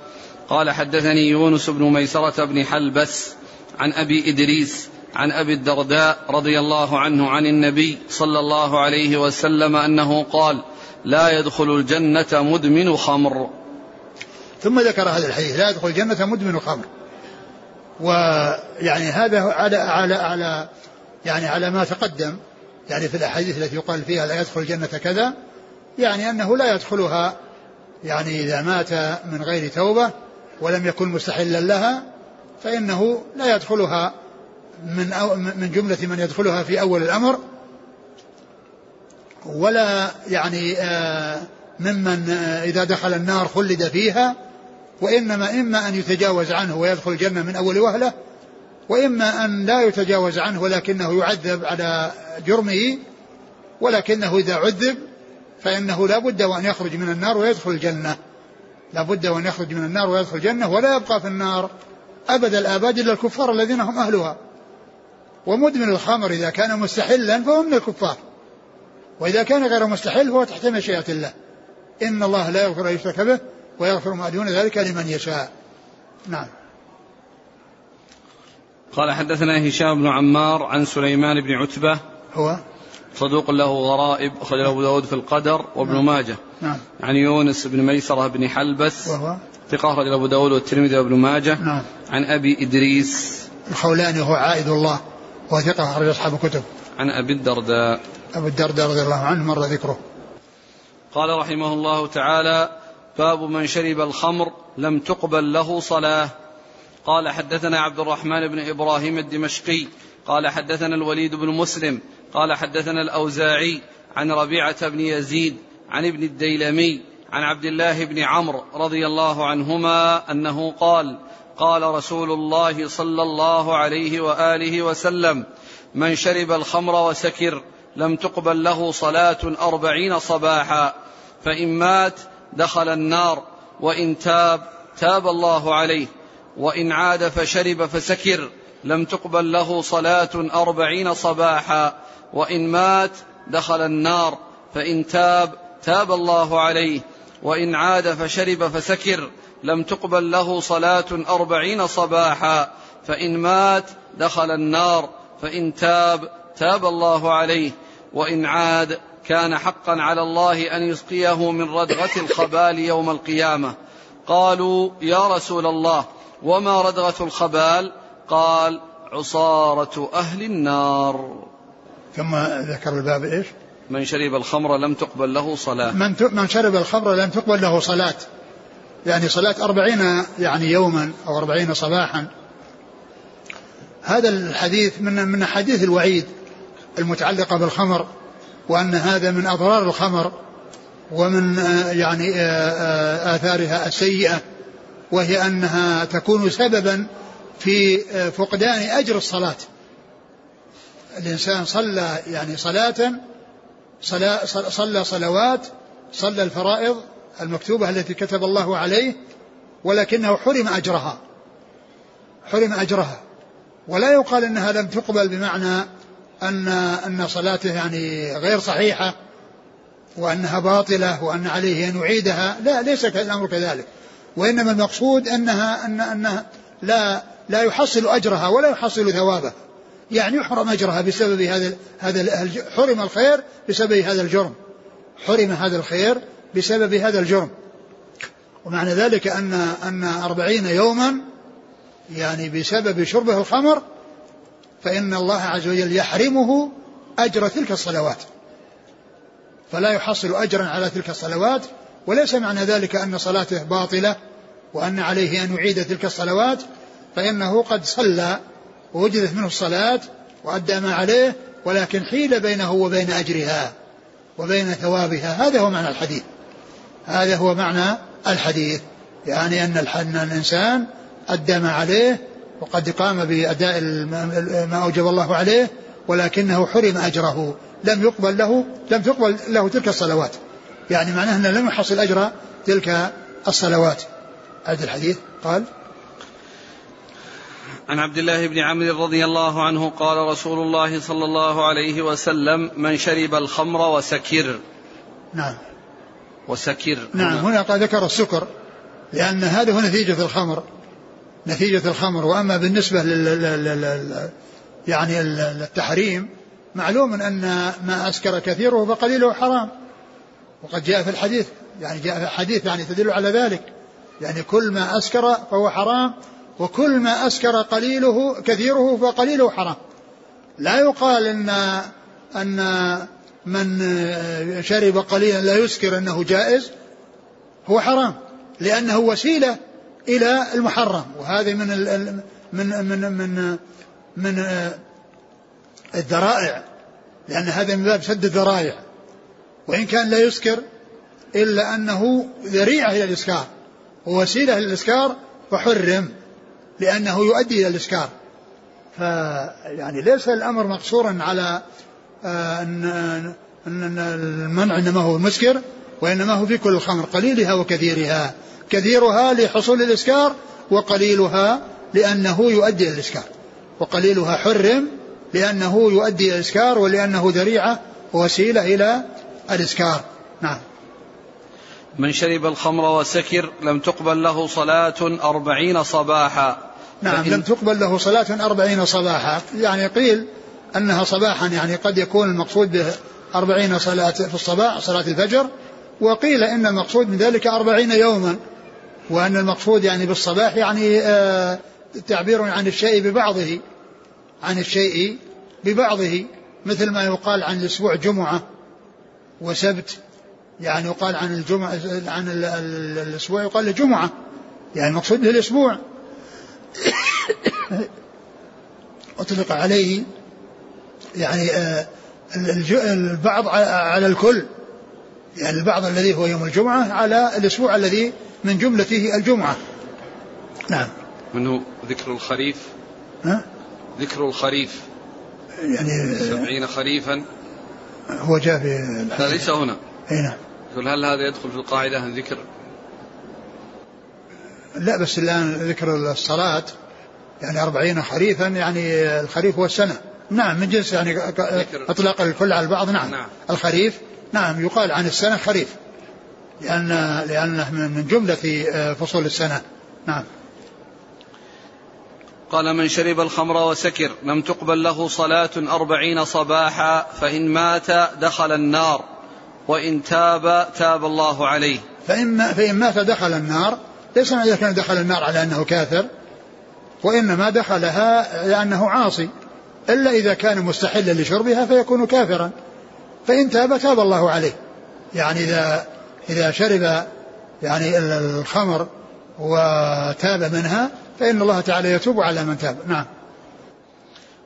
قال حدثني يونس بن ميسرة بن حلبس عن أبي إدريس عن أبي الدرداء رضي الله عنه عن النبي صلى الله عليه وسلم أنه قال لا يدخل الجنة مدمن خمر. ثم ذكر هذا الحديث لا يدخل الجنة مدمن خمر. ويعني هذا على على على يعني على ما تقدم يعني في الأحاديث التي يقال فيها لا يدخل الجنة كذا يعني أنه لا يدخلها يعني إذا مات من غير توبة ولم يكن مستحلا لها فإنه لا يدخلها من أو من جملة من يدخلها في أول الأمر ولا يعني آه، ممن آه، إذا دخل النار خلد فيها وإنما إما أن يتجاوز عنه ويدخل الجنة من أول وهلة وإما أن لا يتجاوز عنه ولكنه يعذب على جرمه ولكنه إذا عذب فإنه لا بد وأن يخرج من النار ويدخل الجنة. لا بد وأن يخرج من النار ويدخل الجنة ولا يبقى في النار أبد الآباد إلا الكفار الذين هم أهلها. ومدمن الخمر إذا كان مستحلا فهو من الكفار. وإذا كان غير مستحل فهو تحت مشيئة الله. إن الله لا يغفر أن يشرك به ويغفر ما دون ذلك لمن يشاء. نعم. قال حدثنا هشام بن عمار عن سليمان بن عتبة هو؟ صدوق له غرائب أخرجه أبو داود في القدر وابن نعم. ماجه. نعم. عن يونس بن ميسرة بن حلبس وهو؟ ثقة أخرج أبو داود والترمذي وابن ماجه. نعم. عن أبي إدريس. الخولاني هو عائد الله وثقة أخرج أصحاب الكتب. عن أبي الدرداء. أبو الدرداء رضي الله عنه مر ذكره. قال رحمه الله تعالى باب من شرب الخمر لم تقبل له صلاة. قال حدثنا عبد الرحمن بن إبراهيم الدمشقي. قال حدثنا الوليد بن مسلم. قال حدثنا الأوزاعي عن ربيعة بن يزيد عن ابن الديلمي عن عبد الله بن عمرو رضي الله عنهما أنه قال قال رسول الله صلى الله عليه وآله وسلم من شرب الخمر وسكر لم تقبل له صلاة أربعين صباحا فإن مات دخل النار وإن تاب تاب الله عليه وإن عاد فشرب فسكر لم تقبل له صلاة أربعين صباحا وإن مات دخل النار فإن تاب تاب الله عليه وإن عاد فشرب فسكر لم تقبل له صلاة أربعين صباحا فإن مات دخل النار فإن تاب تاب الله عليه وإن عاد كان حقا على الله أن يسقيه من ردغة الخبال يوم القيامة. قالوا يا رسول الله وما ردغة الخبال؟ قال عصارة أهل النار. ثم ذكر الباب إيش؟ من شرب الخمر لم تقبل له صلاة. من, من شرب الخمر لم تقبل له صلاة. يعني صلاة أربعين يعني يوما أو أربعين صباحا. هذا الحديث من من حديث الوعيد المتعلقة بالخمر وأن هذا من أضرار الخمر ومن يعني آثارها السيئة وهي أنها تكون سببا في فقدان أجر الصلاة. الإنسان صلى يعني صلاة صلى, صلى صلوات صلى الفرائض المكتوبة التي كتب الله عليه ولكنه حرم أجرها. حرم أجرها. ولا يقال أنها لم تقبل بمعنى أن أن صلاته يعني غير صحيحة وأنها باطلة وأن عليه أن يعيدها. لا ليس الأمر كذلك. وإنما المقصود أنها أن أنها لا لا يحصل أجرها ولا يحصل ثوابه يعني يحرم أجرها بسبب هذا هذا حرم الخير بسبب هذا الجرم. حرم هذا الخير بسبب هذا الجرم. ومعنى ذلك أن أن أربعين يوما يعني بسبب شربه الخمر فإن الله عز وجل يحرمه أجر تلك الصلوات. فلا يحصل أجرا على تلك الصلوات وليس معنى ذلك أن صلاته باطلة وأن عليه أن يعيد تلك الصلوات فإنه قد صلى ووجدت منه الصلاة وأدى ما عليه ولكن حيل بينه وبين أجرها وبين ثوابها. هذا هو معنى الحديث. هذا هو معنى الحديث. يعني أن الإنسان أدى ما عليه وقد قام بأداء ما أوجب الله عليه ولكنه حرم أجره. لم يقبل له لم تقبل له تلك الصلوات. يعني معناه أنه لم يحصل أجر تلك الصلوات. هذا الحديث. قال عن عبد الله بن عمرو رضي الله عنه قال رسول الله صلى الله عليه وسلم من شرب الخمر وسكر. نعم. وسكر. نعم هنا. قد ذكر السكر لأن هذا هو نتيجة الخمر. نتيجة الخمر وأما بالنسبة لل, لل... لل... يعني التحريم معلوم أن ما أسكر كثيره فقليله حرام. وقد جاء في الحديث يعني جاء في الحديث يعني تدل على ذلك. يعني كل ما أسكر فهو حرام وكل ما أسكر قليله كثيره فقليله حرام. لا يقال أن أن من شرب قليلا لا يسكر أنه جائز. هو حرام لأنه وسيلة إلى المحرم. وهذه من من من من من الذرائع لأن هذا من باب سد الذرائع. وإن كان لا يسكر إلا أنه ذريعة إلى الإسكار ووسيلة للإسكار فحرم. لأنه يؤدي إلى الإسكار فيعني ليس الأمر مقصورا على آه، أن أن المنع إنما هو المسكر وإنما هو في كل الخمر قليلها وكثيرها. كثيرها لحصول الإسكار وقليلها لأنه يؤدي إلى الإسكار وقليلها حرم لأنه يؤدي إلى الإسكار ولأنه ذريعة ووسيلة إلى الإسكار. نعم. من شرب الخمر وسكر لم تقبل له صلاة أربعين صباحا. نعم لم تقبل له صلاة أربعين صباحا. يعني قيل أنها صباحا يعني قد يكون المقصود به أربعين صلاة في الصباح صلاة الفجر وقيل إن المقصود من ذلك أربعين يوما وأن المقصود يعني بالصباح يعني آه تعبير عن الشيء ببعضه عن الشيء ببعضه مثل ما يقال عن الأسبوع جمعة وسبت يعني يقال عن الجمعة عن الأسبوع يقال له جمعة يعني المقصود به الأسبوع. أطلق عليه يعني آه، البعض على الكل يعني البعض الذي هو يوم الجمعة على الأسبوع الذي من جملته الجمعة. نعم. منه ذكر الخريف. ها؟ ذكر الخريف. يعني سبعين خريفا. هو جاء في ليس هنا. أي نعم. يقول هل هذا يدخل في القاعدة ذكر لا بس الآن ذكر الصلاة يعني أربعين خريفا يعني الخريف هو السنة نعم من جنس يعني إطلاق الكل على البعض نعم, نعم. الخريف نعم يقال عن السنة خريف لأن لأنه من جملة آه، فصول السنة. نعم. قال من شرب الخمر وسكر لم تقبل له صلاة أربعين صباحا فإن مات دخل النار وإن تاب تاب الله عليه. فإن, فإن مات دخل النار ليس إذا كان دخل النار على أنه كافر وإنما دخلها لأنه عاصي. إلا إذا كان مستحلا لشربها فيكون كافرا. فإن تاب تاب الله عليه. يعني إذا إذا شرب يعني الخمر وتاب منها فإن الله تعالى يتوب على من تاب. نعم.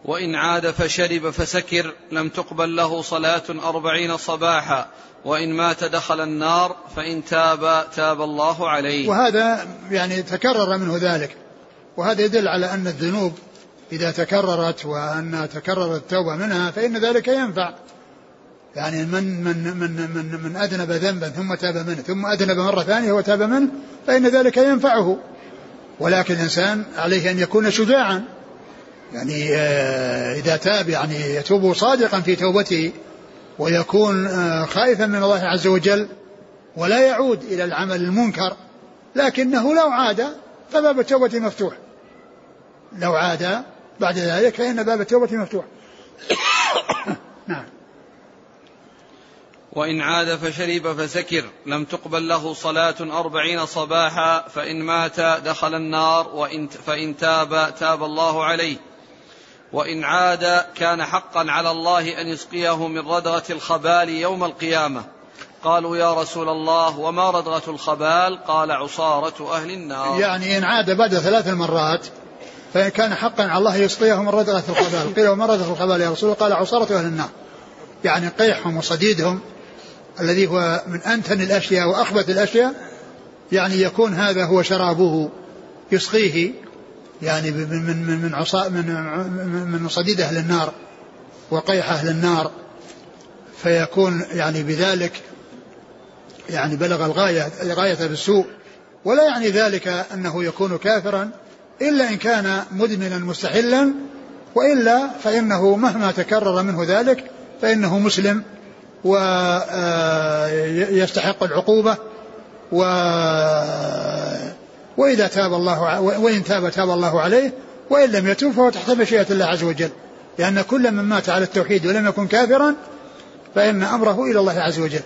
وإن عاد فشرب فسكر لم تقبل له صلاة أربعين صباحا. وإن مات دخل النار فإن تاب تاب الله عليه. وهذا يعني تكرر منه ذلك. وهذا يدل على أن الذنوب إذا تكررت وأن تكررت التوبة منها فإن ذلك ينفع. يعني من من من من من أذنب ذنبا ثم تاب منه ثم أذنب مرة ثانية وتاب منه فإن ذلك ينفعه. ولكن الإنسان عليه أن يكون شجاعا. يعني آه، إذا تاب يعني يتوب صادقا في توبته. ويكون آه، خائفا من الله عز وجل ولا يعود إلى العمل المنكر لكنه لو عاد فباب التوبة مفتوح. لو عاد بعد ذلك فإن باب التوبة مفتوح. نعم. وإن عاد فشرب فسكر لم تقبل له صلاة أربعين صباحا فإن مات دخل النار وإن فإن تاب تاب الله عليه. وإن عاد كان حقا على الله أن يسقيه من ردغة الخبال يوم القيامة. قالوا يا رسول الله وما ردغة الخبال؟ قال عصارة أهل النار. يعني إن عاد بعد ثلاث مرات فإن كان حقا على الله يسقيه من ردغة الخبال. قيل وما ردغة الخبال يا رسول الله؟ قال عصارة أهل النار. يعني قيحهم وصديدهم الذي هو من أنتن الأشياء وأخبث الأشياء يعني يكون هذا هو شرابه يسقيه يعني من من من عصا من من صديد أهل النار وقيح أهل النار. فيكون يعني بذلك يعني بلغ الغاية غاية بالسوء. ولا يعني ذلك أنه يكون كافرا إلا إن كان مدمنا مستحلا وإلا فإنه مهما تكرر منه ذلك فإنه مسلم ويستحق العقوبة و وإذا تاب الله وإن تاب تاب الله عليه وإن لم يتوب فهو تحت مشيئة الله عز وجل. لأن كل من مات على التوحيد ولم يكن كافرا فإن أمره إلى الله عز وجل.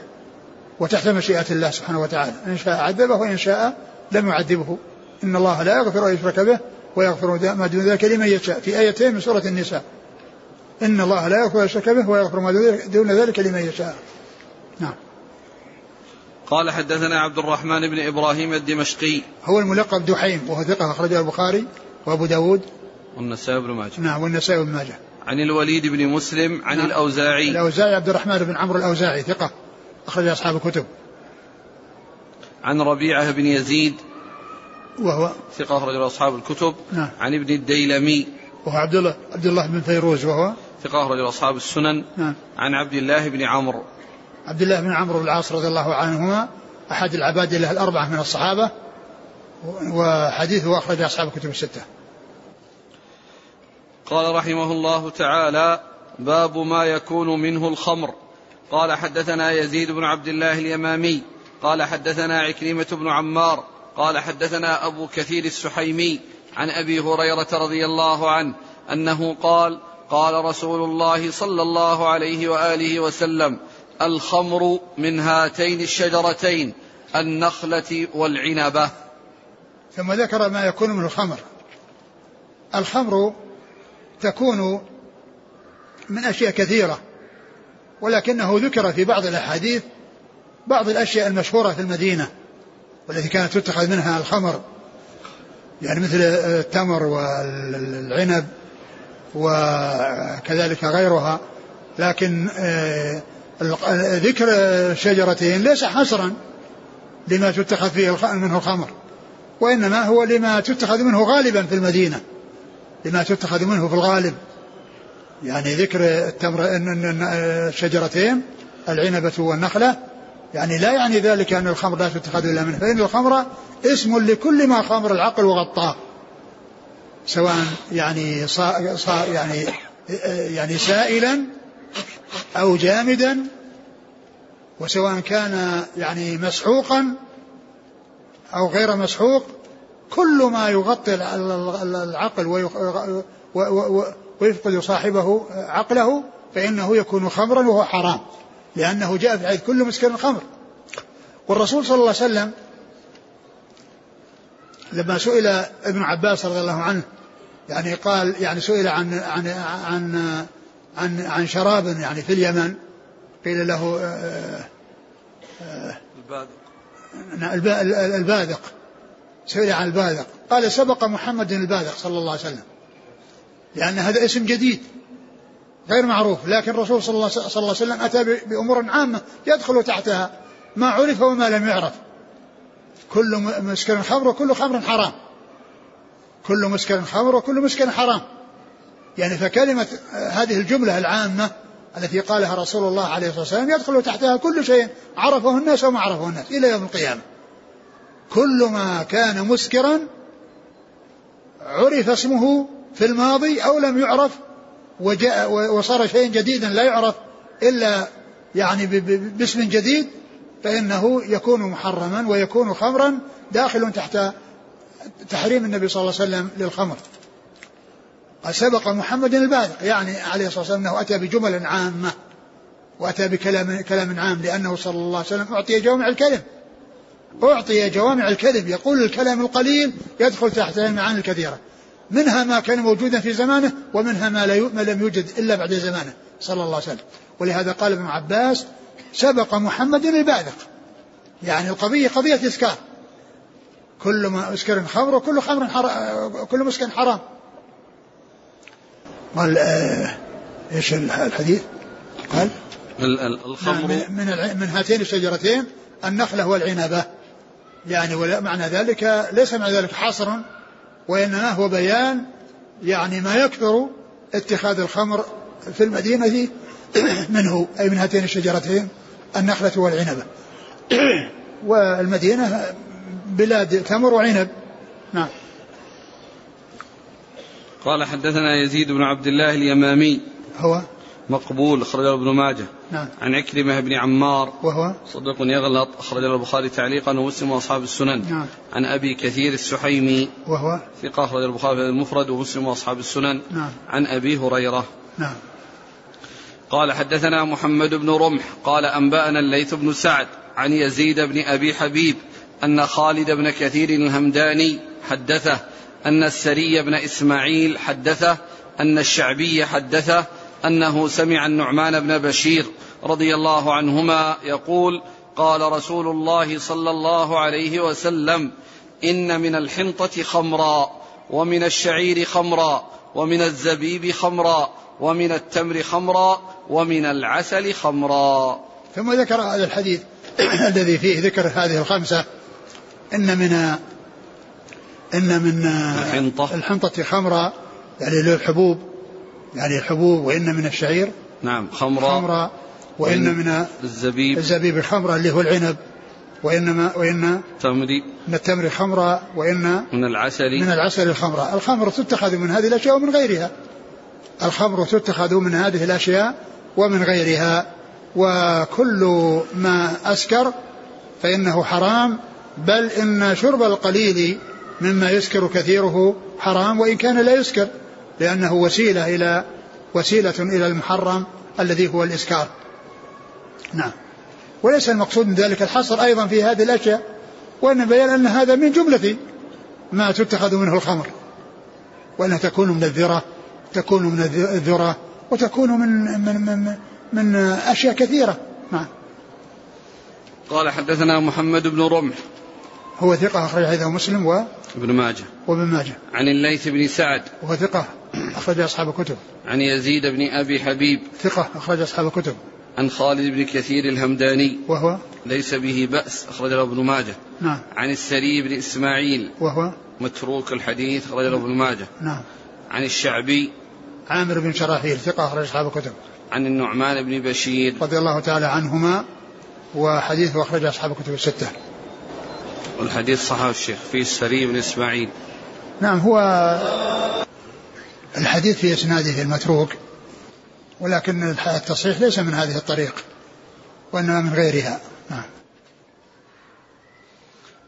وتحت مشيئة الله سبحانه وتعالى. إن شاء عذبه وإن شاء لم يعذبه. إن الله لا يغفر أن يشرك به ويغفر ما دون ذلك لمن يشاء. في آيتين من سورة النساء. إن الله لا يغفر أن يشرك به ويغفر ما دون ذلك لمن يشاء. نعم. قال حدثنا عبد الرحمن بن إبراهيم الدمشقي. هو الملقب دحيم وهو ثقة أخرجه البخاري وأبو داود. والنسائي بن ماجه. نعم والنسائي بن ماجه. عن الوليد بن مسلم عن نعم. الأوزاعي. الأوزاعي عبد الرحمن بن عمرو الأوزاعي ثقة أخرج أصحاب الكتب. عن ربيعة بن يزيد. وهو ثقة أخرج أصحاب الكتب. نعم. عن ابن الديلمي. وهو عبد الله عبد الله بن فيروز وهو ثقة أخرج أصحاب السنن. نعم. عن عبد الله بن عمرو. عبد الله بن عمرو بن العاص رضي الله عنهما أحد العباد له الأربعة من الصحابة وحديثه أخرج أصحاب الكتب الستة. قال رحمه الله تعالى باب ما يكون منه الخمر. قال حدثنا يزيد بن عبد الله اليمامي. قال حدثنا عكرمة بن عمار. قال حدثنا أبو كثير السحيمي عن أبي هريرة رضي الله عنه أنه قال قال رسول الله صلى الله عليه وآله وسلم الخمر من هاتين الشجرتين النخلة والعنبة. ثم ذكر ما يكون من الخمر. الخمر تكون من أشياء كثيرة ولكنه ذكر في بعض الأحاديث بعض الأشياء المشهورة في المدينة والتي كانت تتخذ منها الخمر. يعني مثل التمر والعنب وكذلك غيرها لكن آه، ذكر شجرتين ليس حصرا لما تتخذ فيه منه الخمر وإنما هو لما تتخذ منه غالبا في المدينة لما تتخذ منه في الغالب. يعني ذكر التمر الشجرتين العنبة والنخلة يعني لا يعني ذلك أن الخمر لا تتخذ إلا منه فإن الخمر اسم لكل ما خمر العقل وغطاه. سواء يعني صا صا يعني يعني سائلا أو جامدا وسواء كان يعني مسحوقا أو غير مسحوق كل ما يغطي العقل ويفقد صاحبه عقله فإنه يكون خمرا وهو حرام لأنه جاء في حديث كل مسكر خمر. والرسول صلى الله عليه وسلم لما سئل ابن عباس رضي الله عنه يعني قال يعني سئل عن عن عن عن, عن شراب يعني في اليمن قيل له آه، آه، البادق البادق سئل عن البادق قال سبق محمد البادق صلى الله عليه وسلم. لأن هذا اسم جديد غير معروف. لكن الرسول صلى الله, صلى الله عليه وسلم أتى بأمور عامة يدخل تحتها. ما عرف وما لم يعرف. كل مسكر خمر وكل خمر حرام. كل مسكر خمر وكل مسكر حرام. يعني فكلمة هذه الجملة العامة التي قالها رسول الله عليه الصلاة والسلام يدخل تحتها كل شيء عرفه الناس وما عرفه الناس إلى يوم القيامة. كل ما كان مسكرا عرف اسمه في الماضي أو لم يعرف وجاء وصار شيء جديدا لا يعرف إلا يعني باسم جديد فإنه يكون محرما ويكون خمرا داخل تحت تحريم النبي صلى الله عليه وسلم للخمر. قد سبق محمد البالغ يعني عليه الصلاة والسلام أنه أتى بجمل عامة وأتى بكلام كلام عام لأنه صلى الله عليه وسلم أعطي جوامع الكلم أعطي جوامع الكلم يقول الكلام القليل يدخل تحت المعاني الكثيرة. منها ما كان موجودا في زمانه ومنها ما, ما لم يوجد إلا بعد زمانه صلى الله عليه وسلم. ولهذا قال ابن عباس سبق محمد البالغ. يعني القضية قضية إسكار كل ما اسكر خمر وكل خمر حرام كل مسكر حرام. قال آه إيش الحديث؟ قال الخمر. من, من, هاتين الشجرتين النخلة والعنبة. يعني معنى ذلك ليس معنى ذلك حصرا وإنما هو بيان يعني ما يكثر اتخاذ الخمر في المدينة منه أي من هاتين الشجرتين النخلة والعنبة. والمدينة بلاد تمر وعنب. نعم. قال حدثنا يزيد بن عبد الله اليمامي. هو؟ مقبول أخرجه ابن ماجه. نعم. عن عكرمة بن عمار. وهو؟ صديق يغلط أخرجه البخاري تعليقا ومسلم وأصحاب السنن. نعم. عن أبي كثير السحيمي. وهو؟ ثقة أخرج البخاري المفرد ومسلم وأصحاب السنن. نعم. عن أبي هريرة. نعم. قال حدثنا محمد بن رمح. قال أنبأنا الليث بن سعد عن يزيد بن أبي حبيب أن خالد بن كثير الهمداني حدثه أن السري بن إسماعيل حدثه أن الشعبي حدثه أنه سمع النعمان بن بشير رضي الله عنهما يقول قال رسول الله صلى الله عليه وسلم إن من الحنطة خمرا ومن الشعير خمرا ومن الزبيب خمرا ومن التمر خمرا ومن العسل خمرا. ثم ذكر هذا الحديث الذي فيه ذكر هذه الخمسة إن من إن من الحنطة. الحنطة خمرا يعني له الحبوب يعني الحبوب وإن من الشعير. نعم خمرا خمرا وإن من الزبيب. الزبيب خمرا اللي هو العنب. وإنما وإن تمري من التمر خمرا وإن من العسل. من العسل الخمرا الخمر تتخذ من هذه الأشياء ومن غيرها. الخمر تتخذ من هذه الأشياء ومن غيرها. وكل ما أسكر فإنه حرام بل إن شرب القليل مما يسكر كثيره حرام وإن كان لا يسكر لأنه وسيلة إلى وسيلة إلى المحرم الذي هو الإسكار. نعم. وليس المقصود من ذلك الحصر أيضا في هذه الأشياء وأن بيان أن هذا من جملة ما تتخذ منه الخمر. وأنها تكون من الذرة تكون من الذرة وتكون من من من, من أشياء كثيرة. نعم. قال حدثنا محمد بن رمح. هو ثقة أخرج حديثه مسلم و ابن ماجه. وابن ماجه. عن الليث بن سعد. وهو ثقة أخرج أصحاب الكتب. عن يزيد بن أبي حبيب. ثقة أخرج أصحاب الكتب. عن خالد بن كثير الهمداني. وهو ليس به بأس أخرجه ابن ماجه. نعم. عن السري بن إسماعيل. وهو متروك الحديث أخرجه ابن ماجه. نعم. عن الشعبي. عامر بن شراحيل ثقة أخرج أصحاب الكتب. عن النعمان بن بشير. رضي الله تعالى عنهما وحديثه أخرج أصحاب الكتب الستة. والحديث صححه الشيخ في السري بن إسماعيل. نعم هو الحديث في إسناده المتروك ولكن التصحيح ليس من هذه الطريق وإنما من غيرها. نعم.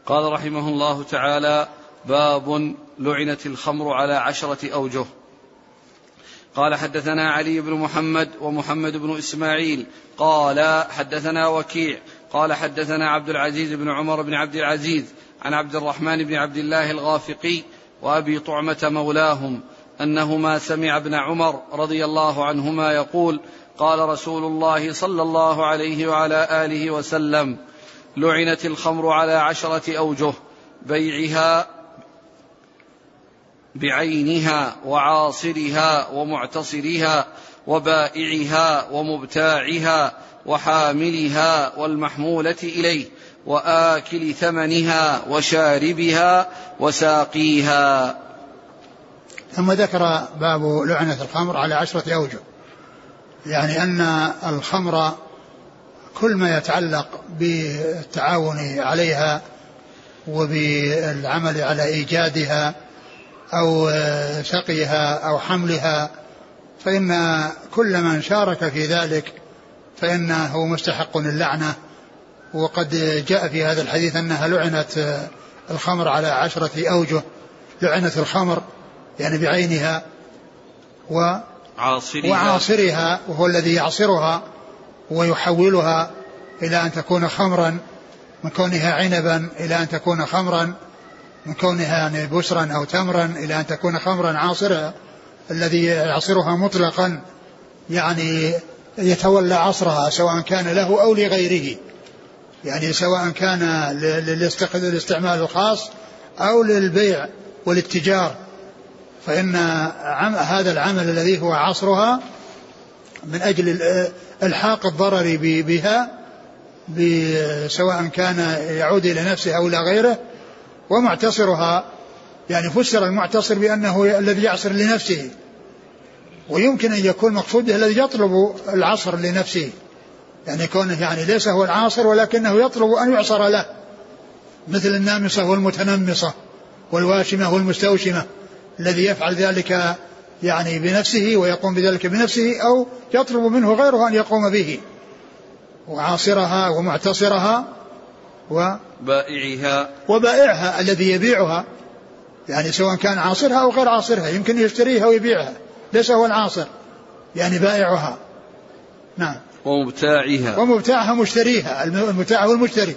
قال رحمه الله تعالى باب لعنت الخمر على عشرة أوجه. قال حدثنا علي بن محمد ومحمد بن إسماعيل. قال حدثنا وكيع. قال حدثنا عبد العزيز بن عمر بن عبد العزيز عن عبد الرحمن بن عبد الله الغافقي وأبي طعمة مولاهم أنهما سمع ابن عمر رضي الله عنهما يقول قال رسول الله صلى الله عليه وعلى آله وسلم لعنت الخمر على عشرة أوجه بيعها بعينها وعاصرها ومعتصرها وبائعها ومبتاعها وحاملها والمحمولة إليه وآكل ثمنها وشاربها وساقيها. ثم ذكر باب لعنة الخمر على عشرة أوجه يعني أن الخمر كل ما يتعلق بالتعاون عليها وبالعمل على إيجادها أو سقيها أو حملها فإن كل من شارك في ذلك فإنه مستحق للعنة. وقد جاء في هذا الحديث أنها لعنت الخمر على عشرة أوجه. لعنت الخمر يعني بعينها و عاصرها وعاصرها وهو الذي يعصرها ويحولها إلى أن تكون خمرا من كونها عنبا إلى أن تكون خمرا من كونها يعني بسرا أو تمرا إلى أن تكون خمرا عاصرها. الذي يعصرها مطلقا يعني يتولى عصرها سواء كان له أو لغيره. يعني سواء كان للاستعمال الخاص أو للبيع والاتجار. فإن هذا العمل الذي هو عصرها من أجل إلحاق الضرر بها سواء كان يعود إلى نفسه أو إلى غيره. ومعتصرها يعني فسر المعتصر بأنه الذي يعصر لنفسه. ويمكن أن يكون مقصود به الذي يطلب العصر لنفسه. يعني كونه يعني ليس هو العاصر ولكنه يطلب أن يعصر له. مثل النامصة والمتنمصة والواشمة والمستوشمة الذي يفعل ذلك يعني بنفسه ويقوم بذلك بنفسه أو يطلب منه غيره أن يقوم به. وعاصرها ومعتصرها و بائعها وبائعها الذي يبيعها. يعني سواء كان عاصرها أو غير عاصرها يمكن يشتريها ويبيعها. ليس هو العاصر يعني بائعها. نعم. ومبتاعها. ومبتاعها مشتريها المبتاع هو المشتري.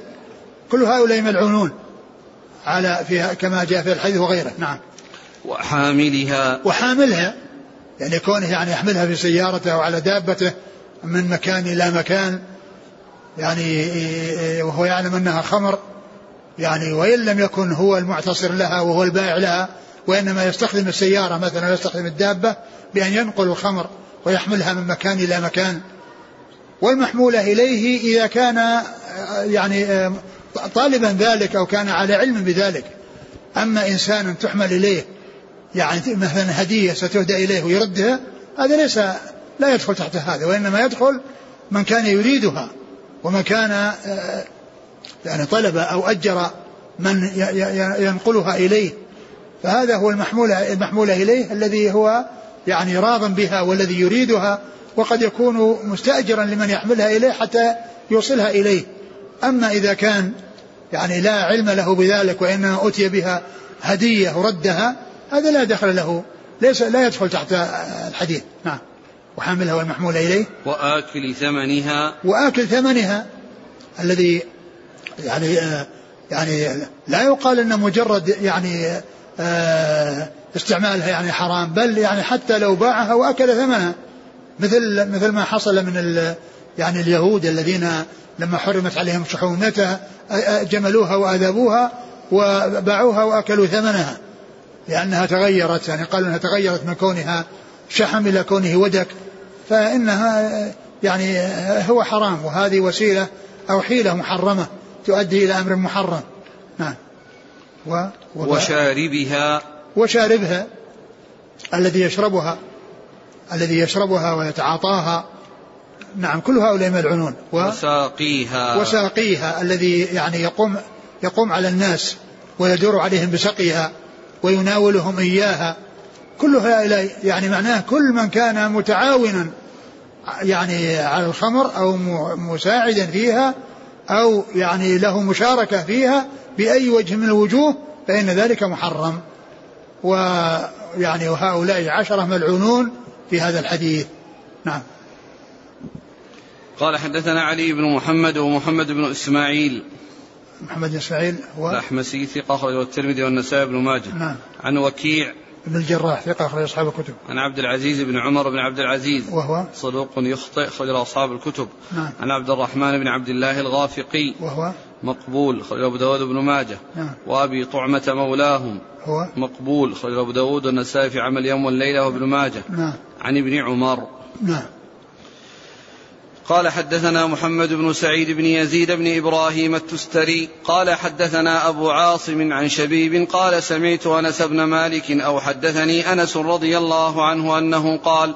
كل هؤلاء ملعونون على فيها كما جاء في الحديث وغيره. نعم. وحاملها. وحاملها يعني كونه يعني يحملها في سيارته أو على دابته من مكان إلى مكان يعني وهو يعلم أنها خمر يعني وإن لم يكن هو المعتصر لها وهو البائع لها وإنما يستخدم السيارة مثلا يستخدم الدابة بأن ينقل الخمر ويحملها من مكان إلى مكان. والمحمولة إليه إذا كان يعني طالبا ذلك أو كان على علم بذلك. أما إنسان تحمل إليه يعني مثلا هدية ستهدى إليه ويردها هذا ليس لا يدخل تحت هذا وإنما يدخل من كان يريدها ومن كان يعني طلب أو أجر من ينقلها إليه. فهذا هو المحمولة المحمولة إليه الذي هو يعني راض بها والذي يريدها وقد يكون مستأجرا لمن يحملها إليه حتى يوصلها إليه. أما إذا كان يعني لا علم له بذلك وإنما أتي بها هدية وردها هذا لا دخل له ليس لا يدخل تحت الحديث. نعم. وحاملها والمحمول إليه. وآكل ثمنها. وآكل ثمنها. الذي يعني يعني لا يقال أن مجرد يعني آه، استعمالها يعني حرام بل يعني حتى لو باعها وأكل ثمنها. مثل مثل ما حصل من يعني اليهود الذين لما حرمت عليهم شحومتها جملوها وأذابوها وباعوها وأكلوا ثمنها. لأنها تغيرت يعني قالوا أنها تغيرت من كونها شحم إلى كونه ودك. فإنها يعني هو حرام وهذه وسيلة أو حيلة محرمة تؤدي إلى أمر محرم. نعم. و وشاربها وشاربها الذي يشربها الذي يشربها ويتعاطاها. نعم كل هؤلاء ملعونون. و وساقيها. وساقيها الذي يعني يقوم يقوم على الناس ويدور عليهم بسقيها ويناولهم إياها. كل هؤلاء يعني معناه كل من كان متعاونا يعني على الخمر أو مساعدا فيها أو يعني له مشاركة فيها بأي وجه من الوجوه فإن ذلك محرم. ويعني وهؤلاء عشرة ملعونون في هذا الحديث. نعم. قال حدثنا علي بن محمد ومحمد بن إسماعيل. محمد بن إسماعيل هو الأحمسي ثقة أخرجه الترمذي والنسائي بن ماجه. نعم. عن وكيع. بن الجراح ثقة أخرج أصحاب الكتب. عن عبد العزيز بن عمر بن عبد العزيز. وهو؟ صدوق يخطئ أخرج أصحاب الكتب. نعم. عن عبد الرحمن بن عبد الله الغافقي. وهو؟ مقبول أخرج أبو داود بن ماجه. نعم. وأبي طعمة مولاهم هو مقبول أخرج أبو داود والنسائي في عمل يوم والليلة وابن ماجه. نعم. عن ابن عمر. نعم. قال حدثنا محمد بن سعيد بن يزيد بن إبراهيم التستري قال حدثنا أبو عاصم عن شبيب قال سمعت أنس بن مالك أو حدثني أنس رضي الله عنه أنه قال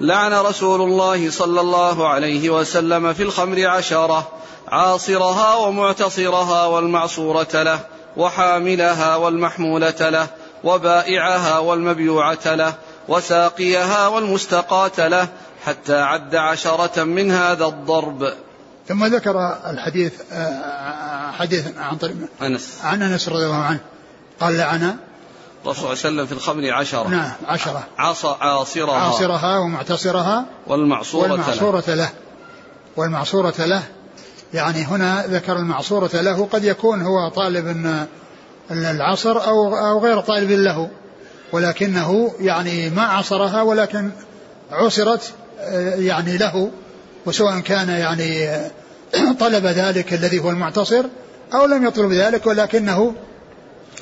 لعن رسول الله صلى الله عليه وسلم في الخمر عشرة عاصرها ومعتصرها والمعصورة له وحاملها والمحمولة له وبائعها والمبيوعة له وساقيها والمستقاة له حتى عد عشرة من هذا الضرب. ثم ذكر الحديث آه، حديث عن طريق أنس. عن أنس رضي الله عنه. قال لعن. الرسول صلى الله عليه وسلم في الخمر عشرة. نعم عشرة. عص عاصرها. عاصرها ومعتصرها والمعصورة, والمعصورة له. له. والمعصورة له. يعني هنا ذكر المعصورة له قد يكون هو طالب العصر أو أو غير طالب له. ولكنه يعني ما عصرها ولكن عصرت آه، يعني له. وسواء كان يعني آه، طلب ذلك الذي هو المعتصر أو لم يطلب ذلك ولكنه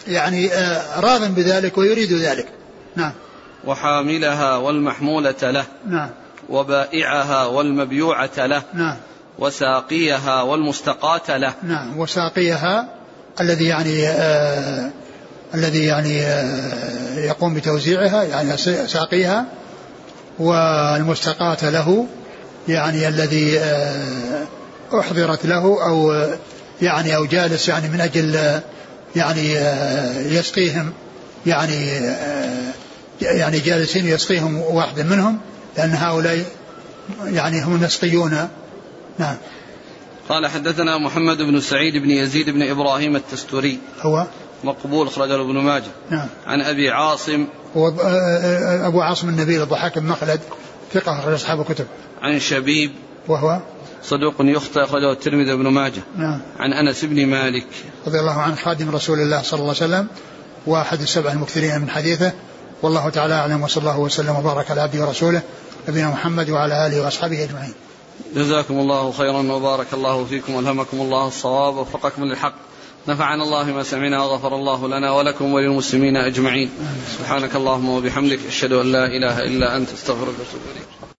يعني آه، راغ بذلك ويريد ذلك. نعم. وحاملها والمحمولة له. نعم. وبائعها والمبيوعة له. نعم. وساقيها والمستقاة له. نعم وساقيها الذي يعني آه الذي يعني آه يقوم بتوزيعها يعني ساقيها والمستقاة له يعني الذي آه، أحضرت له أو يعني أو جالس يعني من أجل يعني آه، يسقيهم يعني آه، يعني جالسين يسقيهم واحد منهم لأن هؤلاء يعني هم النسقيون نعم. قال حدثنا محمد بن سعيد بن يزيد بن إبراهيم التستوري. هو؟ مقبول أخرجه ابن ماجه. نعم. عن أبي عاصم. هو أبو عاصم النبيل الضحاك بن مخلد ثقة أخرج أصحاب الكتب. عن شبيب. وهو؟ صدوق يخطئ أخرجه الترمذي بن ماجه. نعم. عن أنس بن مالك. رضي الله عنه خادم رسول الله صلى الله عليه وسلم واحد السبع المكثرين من حديثه. والله تعالى أعلم وصلى الله وسلم وبارك على عبده ورسوله نبينا محمد وعلى آله وأصحابه أجمعين. جزاكم الله خيرا وبارك الله فيكم والهمكم الله الصواب ووفقكم للحق. نفعنا الله ما سمعنا وغفر الله لنا ولكم وللمسلمين أجمعين. سبحانك اللهم وبحمدك أشهد أن لا إله إلا أنت أستغفرك وأتوب إليك.